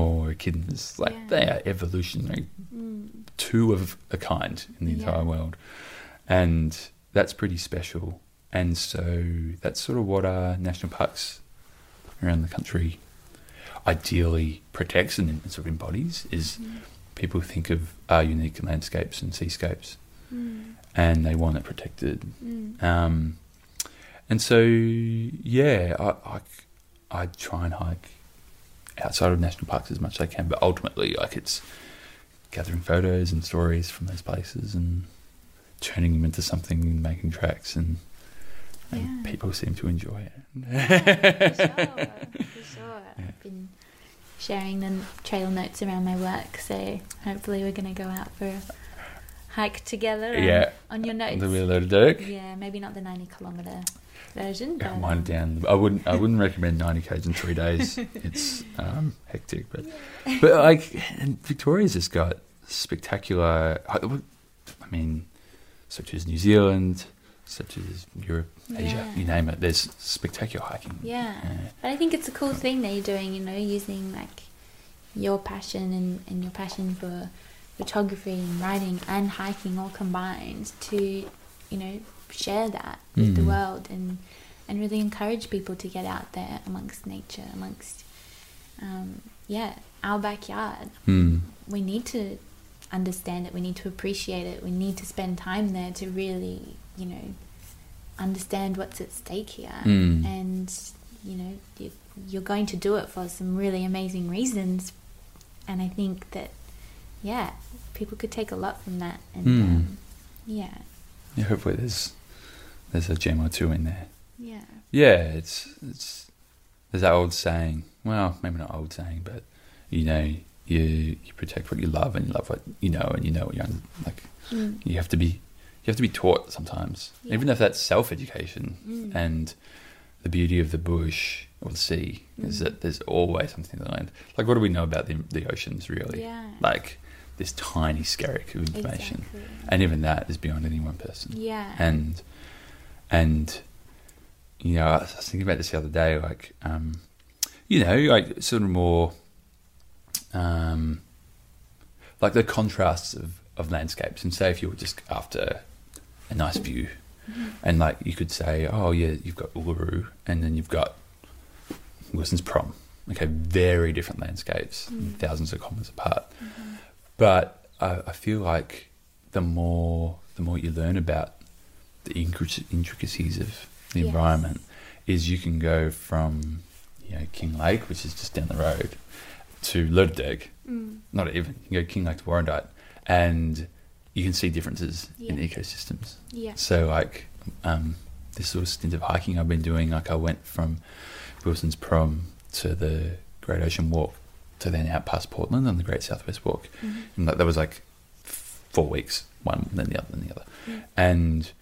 or echidnas. Like Yeah. they are evolutionary, Mm. two of a kind in the entire world, and that's pretty special. And so that's sort of what our national parks around the country ideally protects and sort of embodies is Mm-hmm. people think of our unique landscapes and seascapes Mm. and they want it protected. Mm. Um, and so, yeah, I, I, I try and hike outside of national parks as much as I can, but ultimately, like, it's gathering photos and stories from those places and turning them into something and making tracks, and, and Yeah. people seem to enjoy it. for sure, for sure. I've been sharing the trail notes around my work, so hopefully we're going to go out for a hike together. Yeah. On your notes. The Lerderderg. Yeah, maybe not the 90 kilometer version. Yeah, but, um, down. I wouldn't. I wouldn't recommend ninety k's in three days. (laughs) It's um, hectic, but but like and Victoria's just got spectacular. I I mean, such as New Zealand, such as Europe, Asia, Yeah. you name it. There's spectacular hiking. Yeah. Yeah. But I think it's a cool thing that you're doing, you know, using like your passion and, and your passion for photography and writing and hiking all combined to, you know, share that with the Mm. world and and really encourage people to get out there amongst nature, amongst um, yeah, our backyard. Hmm. We need to understand it, we need to appreciate it, we need to spend time there to really, you know, understand what's at stake here Mm. and you know you, you're going to do it for some really amazing reasons and i think that yeah people could take a lot from that and Mm. um, yeah Yeah, hopefully there's there's a gem or two in there. yeah Yeah, it's it's there's that old saying. Well, maybe not old saying, but you know, you you protect what you love and you love what you know and you know what you're un- like. Mm. You have to be you have to be taught sometimes, Yeah. even if that's self education. Mm. And the beauty of the bush or the sea is Mm. that there's always something to learn. Like, what do we know about the the oceans really? Yeah. Like this tiny skerrick of information, Exactly. and even that is beyond any one person yeah and and you know, I was thinking about this the other day, like um, you know, like sort of more um, like the contrasts of, of landscapes. And say if you were just after a nice view, mm-hmm. and like you could say, oh yeah, you've got Uluru, and then you've got Wilson's Prom. Okay, very different landscapes, mm. thousands of kilometers apart. Mm-hmm. But I, I feel like the more the more you learn about the intric- intricacies of the Yes. environment, is you can go from you know Kinglake, which is just down the road, to Lerderderg. Mm. Not even you can go Kinglake to Warrandyte, and you can see differences in Yeah. ecosystems. yeah So like um, this sort of stint of hiking I've been doing, like I went from Wilson's Prom to the Great Ocean Walk to then out past Portland on the Great Southwest Walk, Mm-hmm. and like, that was like f- four weeks, one then the other, then the other, Mm. and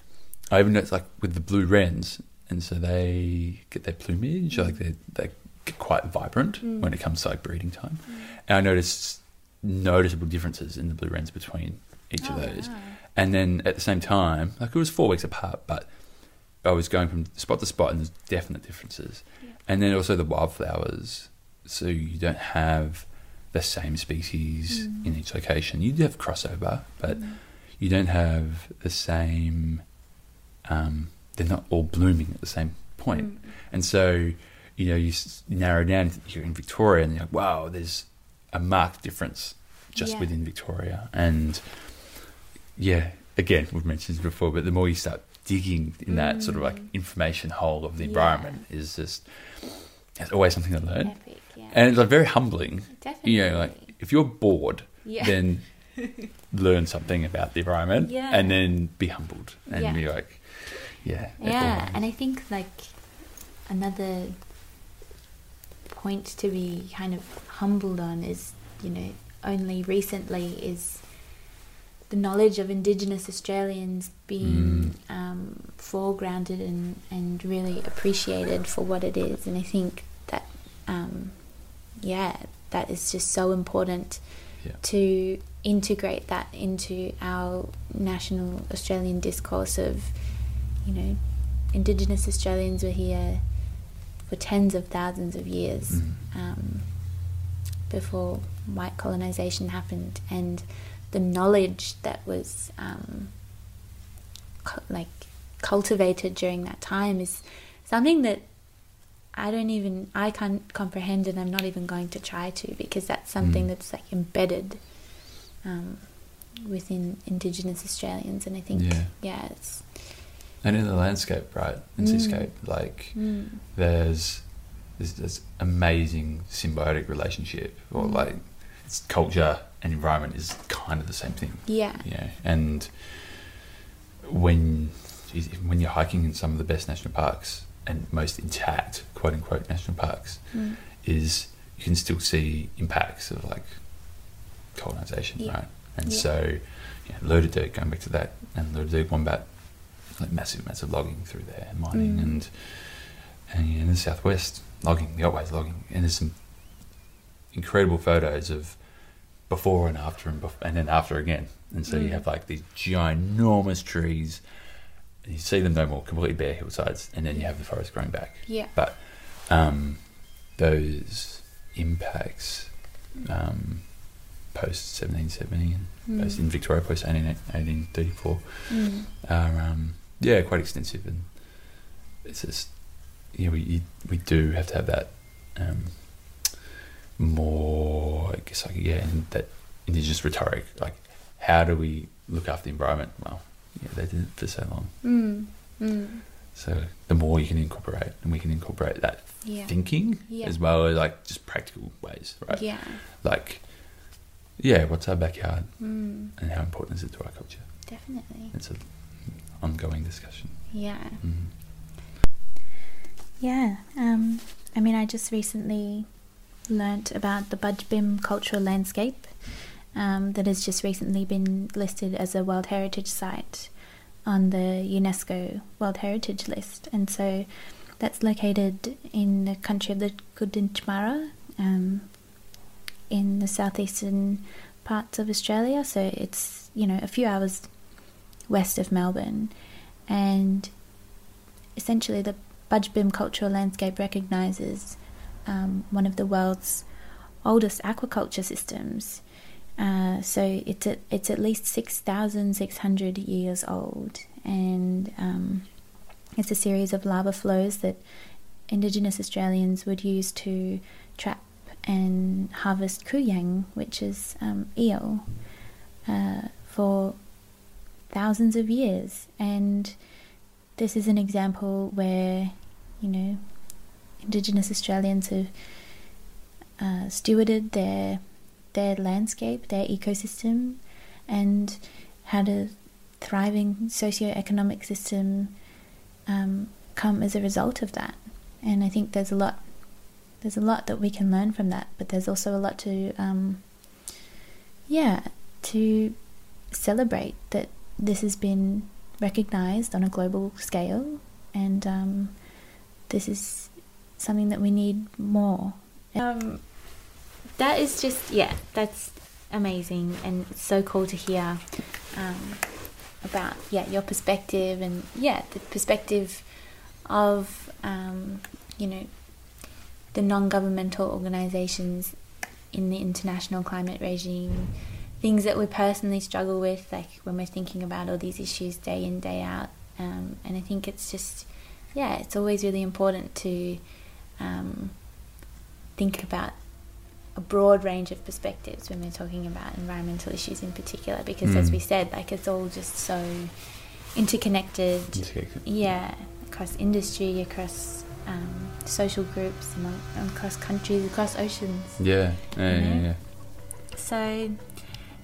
I even noticed like with the blue wrens, and so they get their plumage, like they they get quite vibrant Mm. when it comes to like breeding time, and I noticed noticeable differences in the blue wrens between each Oh, of those. wow. And then at the same time, like it was four weeks apart, but I was going from spot to spot, and there's definite differences. And then also the wildflowers, so you don't have the same species Mm. in each location. You do have crossover, but you don't have the same. Um, they're not all blooming at the same point, Mm. and so you know you narrow down. You're in Victoria, and you're like, wow, there's a marked difference just Yeah. within Victoria, and yeah, again, we've mentioned this before, but the more you start digging in that sort of like mm. information hole of the environment is just there's always something to learn, Epic, yeah. and it's like very humbling. You know, like if you're bored, Yeah. then (laughs) learn something about the environment, Yeah. and then be humbled and be like, yeah, Yeah, and I think like another point to be kind of humbled on is, you know, only recently is the knowledge of Indigenous Australians being um, foregrounded and, and really appreciated for what it is. And I think that, um, yeah, that is just so important Yeah. to integrate that into our national Australian discourse of, you know, Indigenous Australians were here for tens of thousands of years Mm. um, before white colonization happened, and the knowledge that was um, cu- like cultivated during that time is something that I don't even I can't comprehend, and I'm not even going to try to because that's something Mm. that's like embedded um, within Indigenous Australians, and I think Yeah. yeah, it's and in the landscape, right, in Mm. seascape, like mm, there's there's this amazing symbiotic relationship, or Mm. like culture and environment is kind of the same thing. yeah, Yeah, and when geez, when you're hiking in some of the best national parks and most intact quote unquote national parks, Mm. is you can still see impacts of like colonization, Yeah. right? And Yeah. so, yeah, Lerderderg, going back to that, and Lerderderg, Wombat, like massive, massive logging through there, and mining, Mm. and and in the southwest, logging, the Otways logging, and there's some incredible photos of before and after, and, bef- and then after again. And so you Mm. have like these ginormous trees, and you see them no more, completely bare hillsides, and then you have the forest growing back. yeah, But um, those impacts um, post 1770 and post in Victoria post 18, 1834 mm, are um, yeah quite extensive and it's just yeah we you, we do have to have that um, more I guess like yeah and that indigenous rhetoric like how do we look after the environment? Well yeah they did it for so long. Mm, mm, so the more you can incorporate and we can incorporate that yeah, thinking Yeah. as well as like just practical ways right? Yeah, like yeah what's our backyard mm, and how important is it to our culture? Definitely, it's an ongoing discussion. Yeah. mm. Yeah, um, I mean, I just recently learnt about the Budj Bim cultural landscape um, that has just recently been listed as a World Heritage Site on the UNESCO World Heritage List. And so that's located in the country of the Gunditjmara um, in the southeastern parts of Australia. So it's, you know, a few hours west of Melbourne. And essentially the Budj Bim cultural landscape recognises um, one of the world's oldest aquaculture systems. Uh, so it's at, it's at least six thousand six hundred years old, and um, it's a series of lava flows that Indigenous Australians would use to trap and harvest kooyang, which is um, eel, uh, for thousands of years. And this is an example where, you know, Indigenous Australians have uh, stewarded their their landscape, their ecosystem, and had a thriving socio-economic system um, come as a result of that. And I think there's a lot there's a lot that we can learn from that, but there's also a lot to um, yeah to celebrate that this has been recognized on a global scale, and um, this is something that we need more. Um, that is just yeah, that's amazing, and so cool to hear um, about yeah your perspective and yeah the perspective of um, you know the non-governmental organizations in the international climate regime things that we personally struggle with, like when we're thinking about all these issues day in, day out. Um, and I think it's just, yeah, it's always really important to um, think about a broad range of perspectives when we're talking about environmental issues in particular, because as Mm. we said, like it's all just so interconnected. Interconnected. Yeah, across industry, across um, social groups, among, across countries, across oceans. Yeah, yeah, yeah, yeah. So,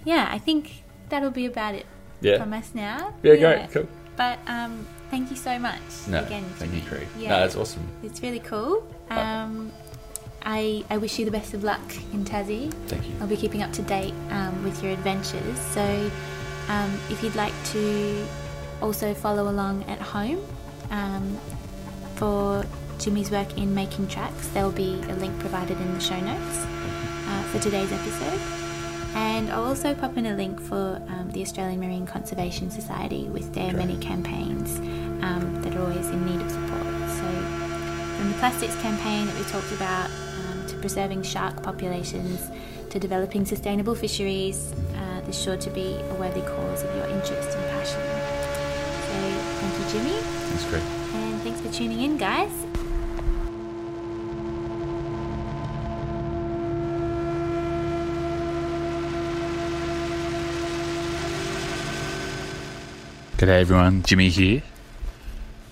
yeah, I think that'll be about it Yeah. from us now. Yeah, great, cool. But um, thank you so much No, again. thank you. Cree. Yeah, No, that's awesome. It's really cool. Um, I I wish you the best of luck in Tassie. Thank you. I'll be keeping up to date um, with your adventures. So, um, if you'd like to also follow along at home um, for Jimmy's work in making tracks, there'll be a link provided in the show notes uh, for today's episode. And I'll also pop in a link for um, the Australian Marine Conservation Society with their many campaigns um, that are always in need of support. So, from the plastics campaign that we talked about um, to preserving shark populations to developing sustainable fisheries, uh, there's sure to be a worthy cause of your interest and passion. So, thank you, Jimmy, That's great. and thanks for tuning in, guys. G'day everyone, Jimmy here.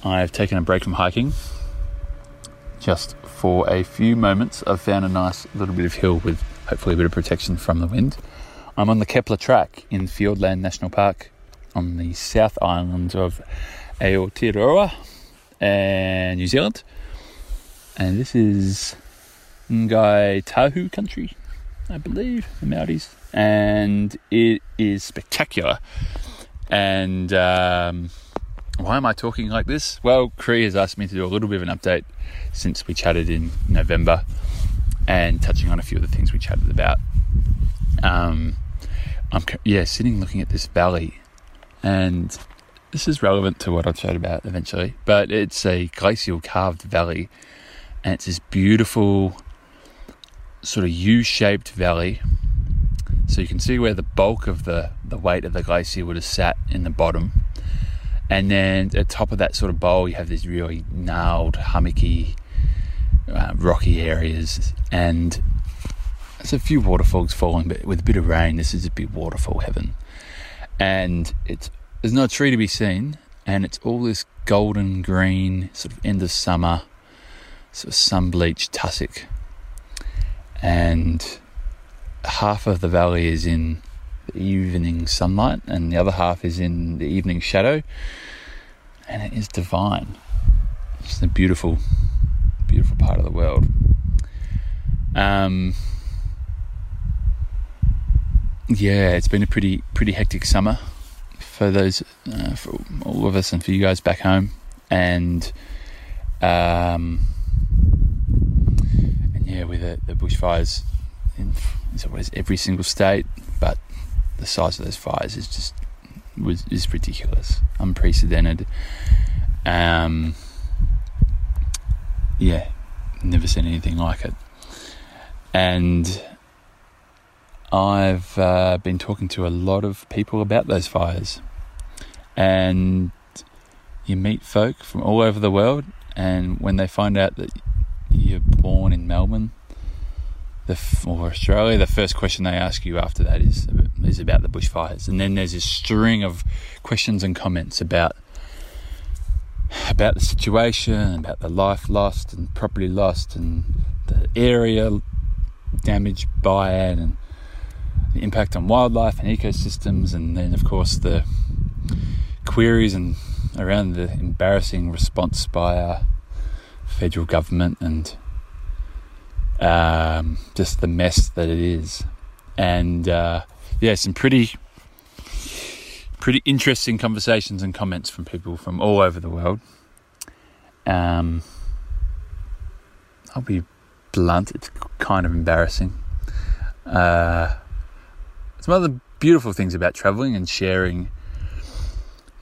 I've taken a break from hiking just for a few moments. I've found a nice little bit of hill with hopefully a bit of protection from the wind. I'm on the Kepler track in Fiordland National Park on the South Island of Aotearoa, and New Zealand. And this is Ngai Tahu country, I believe, the Maoris. And it is spectacular. And um, why am I talking like this? Well, Cree has asked me to do a little bit of an update since we chatted in November and touching on a few of the things we chatted about. Um, I'm yeah sitting looking at this valley, and this is relevant to what I'll chat about eventually. But it's a glacial carved valley, and it's this beautiful sort of U-shaped valley. So you can see where the bulk of the, the weight of the glacier would have sat in the bottom. And then at top of that sort of bowl, you have these really gnarled, hummocky, uh, rocky areas. And there's a few waterfalls falling, but with a bit of rain, this is a bit waterfall heaven. And it's there's no tree to be seen, and it's all this golden green, sort of end of summer, sort of sun bleached tussock. And half of the valley is in the evening sunlight and the other half is in the evening shadow. And it is divine. It's a beautiful beautiful part of the world. Um yeah it's been a pretty pretty hectic summer for those uh, for all of us and for you guys back home. And um and yeah with the, the bushfires in what is every single state, but the size of those fires is just was is ridiculous, unprecedented. Um, yeah, never seen anything like it. And I've uh, been talking to a lot of people about those fires, and you meet folk from all over the world, and when they find out that you're born in Melbourne the or Australia, the first question they ask you after that is is about the bushfires, and then there's this string of questions and comments about about the situation, about the life lost and property lost, and the area damaged by it, and the impact on wildlife and ecosystems, and then of course the queries and around the embarrassing response by our federal government and um, just the mess that it is. And uh, yeah, some pretty pretty interesting conversations and comments from people from all over the world. Um, I'll be blunt; it's kind of embarrassing. Uh, some other beautiful things about traveling and sharing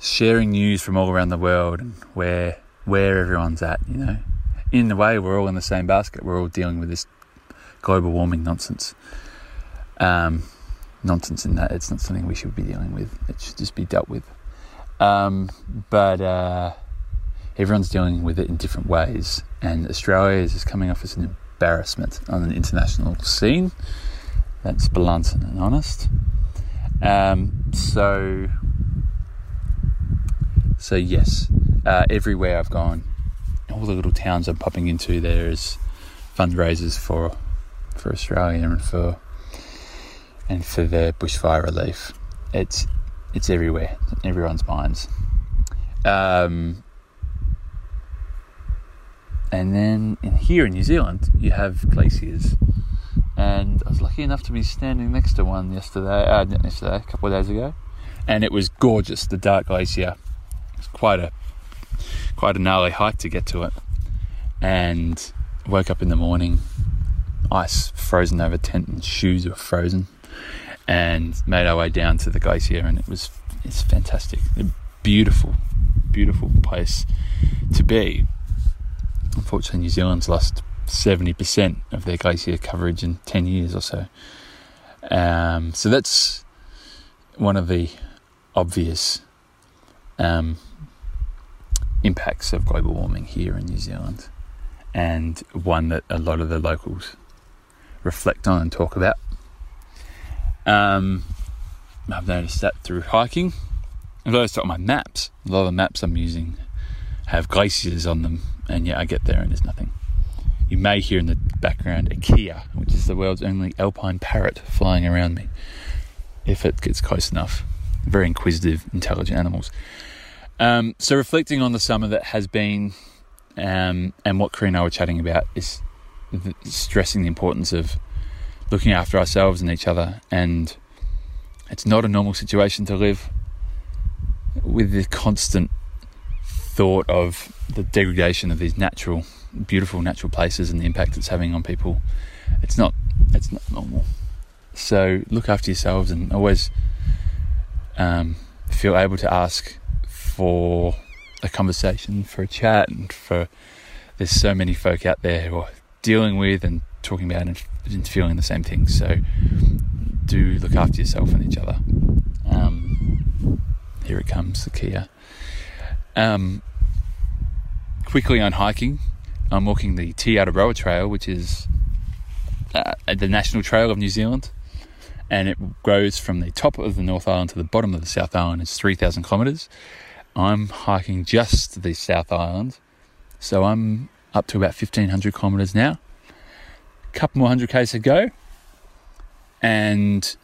sharing news from all around the world and where where everyone's at. You know, in a way, we're all in the same basket. We're all dealing with this global warming nonsense. Um, nonsense in that it's not something we should be dealing with. It should just be dealt with. Um, but uh, everyone's dealing with it in different ways, and Australia is just coming off as an embarrassment on an international scene. That's blunt and honest. Um, so So yes, uh, everywhere I've gone, all the little towns I'm popping into, there is fundraisers for for Australia and for and for the bushfire relief. It's it's everywhere, everyone's minds. Um, and then in here in New Zealand, you have glaciers. And I was lucky enough to be standing next to one yesterday, uh, yesterday, a couple of days ago, and it was gorgeous. The Dark Glacier. It's quite a quite a gnarly hike to get to it. And woke up in the morning, ice frozen over tent and shoes were frozen, and made our way down to the glacier, and it was it's fantastic, a beautiful, beautiful place to be. Unfortunately, New Zealand's lost 70% of their glacier coverage in 10 years or so. Um, so that's one of the obvious um, impacts of global warming here in New Zealand, and one that a lot of the locals reflect on and talk about. Um, I've noticed that through hiking. I've noticed it on my maps. A lot of the maps I'm using have glaciers on them, and yet I get there and there's nothing. You may hear in the background a kea, which is the world's only alpine parrot flying around me, if it gets close enough. Very inquisitive, intelligent animals. Um, so, reflecting on the summer that has been, um, and what Cree and I were chatting about, is stressing the importance of looking after ourselves and each other. And it's not a normal situation to live with the constant thought of the degradation of these natural, beautiful natural places and the impact it's having on people. It's not. It's not normal. So look after yourselves and always um, feel able to ask for a conversation, for a chat, and for there's so many folk out there who are dealing with and talking about and, and feeling the same things. So do look after yourself and each other. Um, here it comes, the kea. Um, quickly on hiking, I'm walking the Te Araroa Trail, which is uh, the national trail of New Zealand, and it goes from the top of the North Island to the bottom of the South Island. It's 3,000 kilometres. I'm hiking just the South Island, so I'm up to about 1,500 kilometres now. A couple more hundred k's to go, and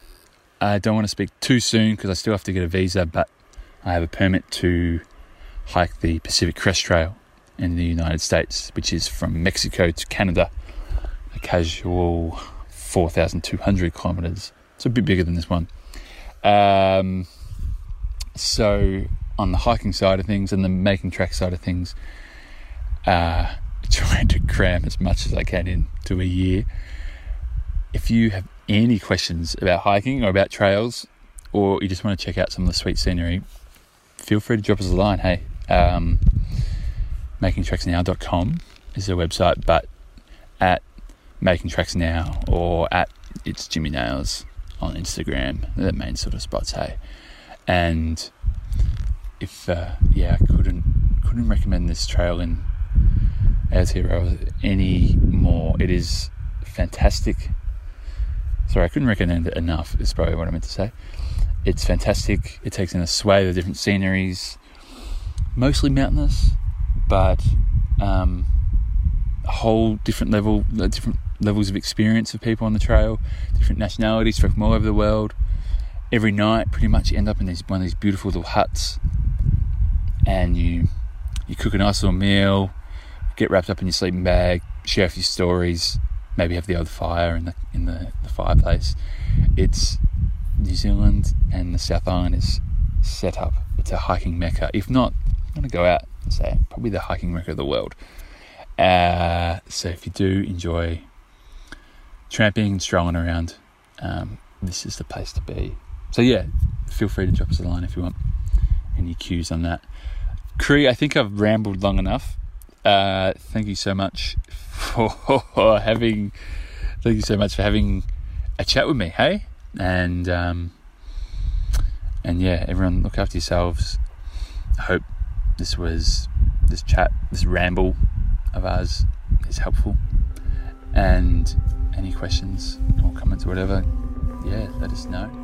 I don't want to speak too soon because I still have to get a visa, but I have a permit to hike the Pacific Crest Trail in the United States, which is from Mexico to Canada, a casual 4,200 kilometers. It's a bit bigger than this one. Um, so, on the hiking side of things and the making track side of things, uh, (laughs) trying to cram as much as I can into a year. If you have any questions about hiking or about trails, or you just want to check out some of the sweet scenery, feel free to drop us a line. Hey, um, makingtracksnow.com is the website, but at Making Tracks Now or at It's Jimmy Nails on Instagram, the main sort of spots. Hey, and if uh, yeah, I couldn't couldn't recommend this trail in Aotearoa any more. It is fantastic. Sorry, I couldn't recommend it enough. Is probably what I meant to say. It's fantastic. It takes in a swathe of different sceneries, mostly mountainous, but um, a whole different level, uh, different levels of experience of people on the trail, different nationalities from all over the world. Every night, pretty much, you end up in these, one of these beautiful little huts, and you you cook a nice little meal, get wrapped up in your sleeping bag, share a few stories, maybe have the old fire in the in the, the fireplace. It's New Zealand and the South Island is set up. It's a hiking mecca. If not, I'm to go out and say probably the hiking mecca of the world. Uh, so if you do enjoy tramping and strolling around, um, this is the place to be. So yeah, feel free to drop us a line if you want any cues on that. Cree, I think I've rambled long enough. Uh, thank you so much for (laughs) having. Thank you so much for having a chat with me. Hey, and um, and yeah, everyone look after yourselves. I hope this was this chat, this ramble of ours is helpful. And any questions or comments or whatever, yeah, let us know.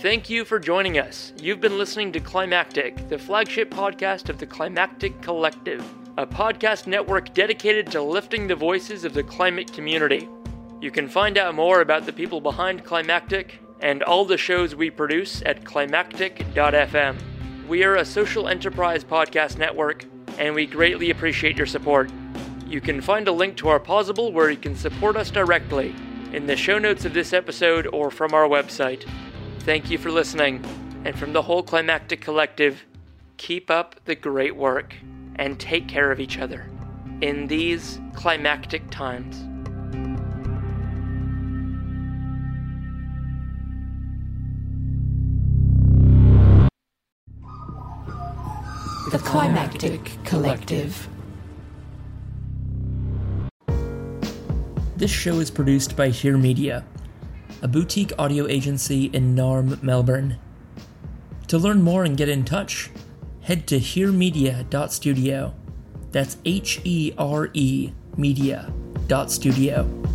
Thank you for joining us. You've been listening to Climactic, the flagship podcast of the Climactic Collective, a podcast network dedicated to lifting the voices of the climate community. You can find out more about the people behind Climactic and all the shows we produce at climactic.fm. We are a social enterprise podcast network, and we greatly appreciate your support. You can find a link to our Pozible where you can support us directly in the show notes of this episode or from our website. Thank you for listening, and from the whole Climactic Collective, keep up the great work and take care of each other in these climactic times. The Climactic Collective. This show is produced by Hear Media, a boutique audio agency in Naarm, Melbourne. To learn more and get in touch, head to hearmedia.studio. That's H E R E media.studio.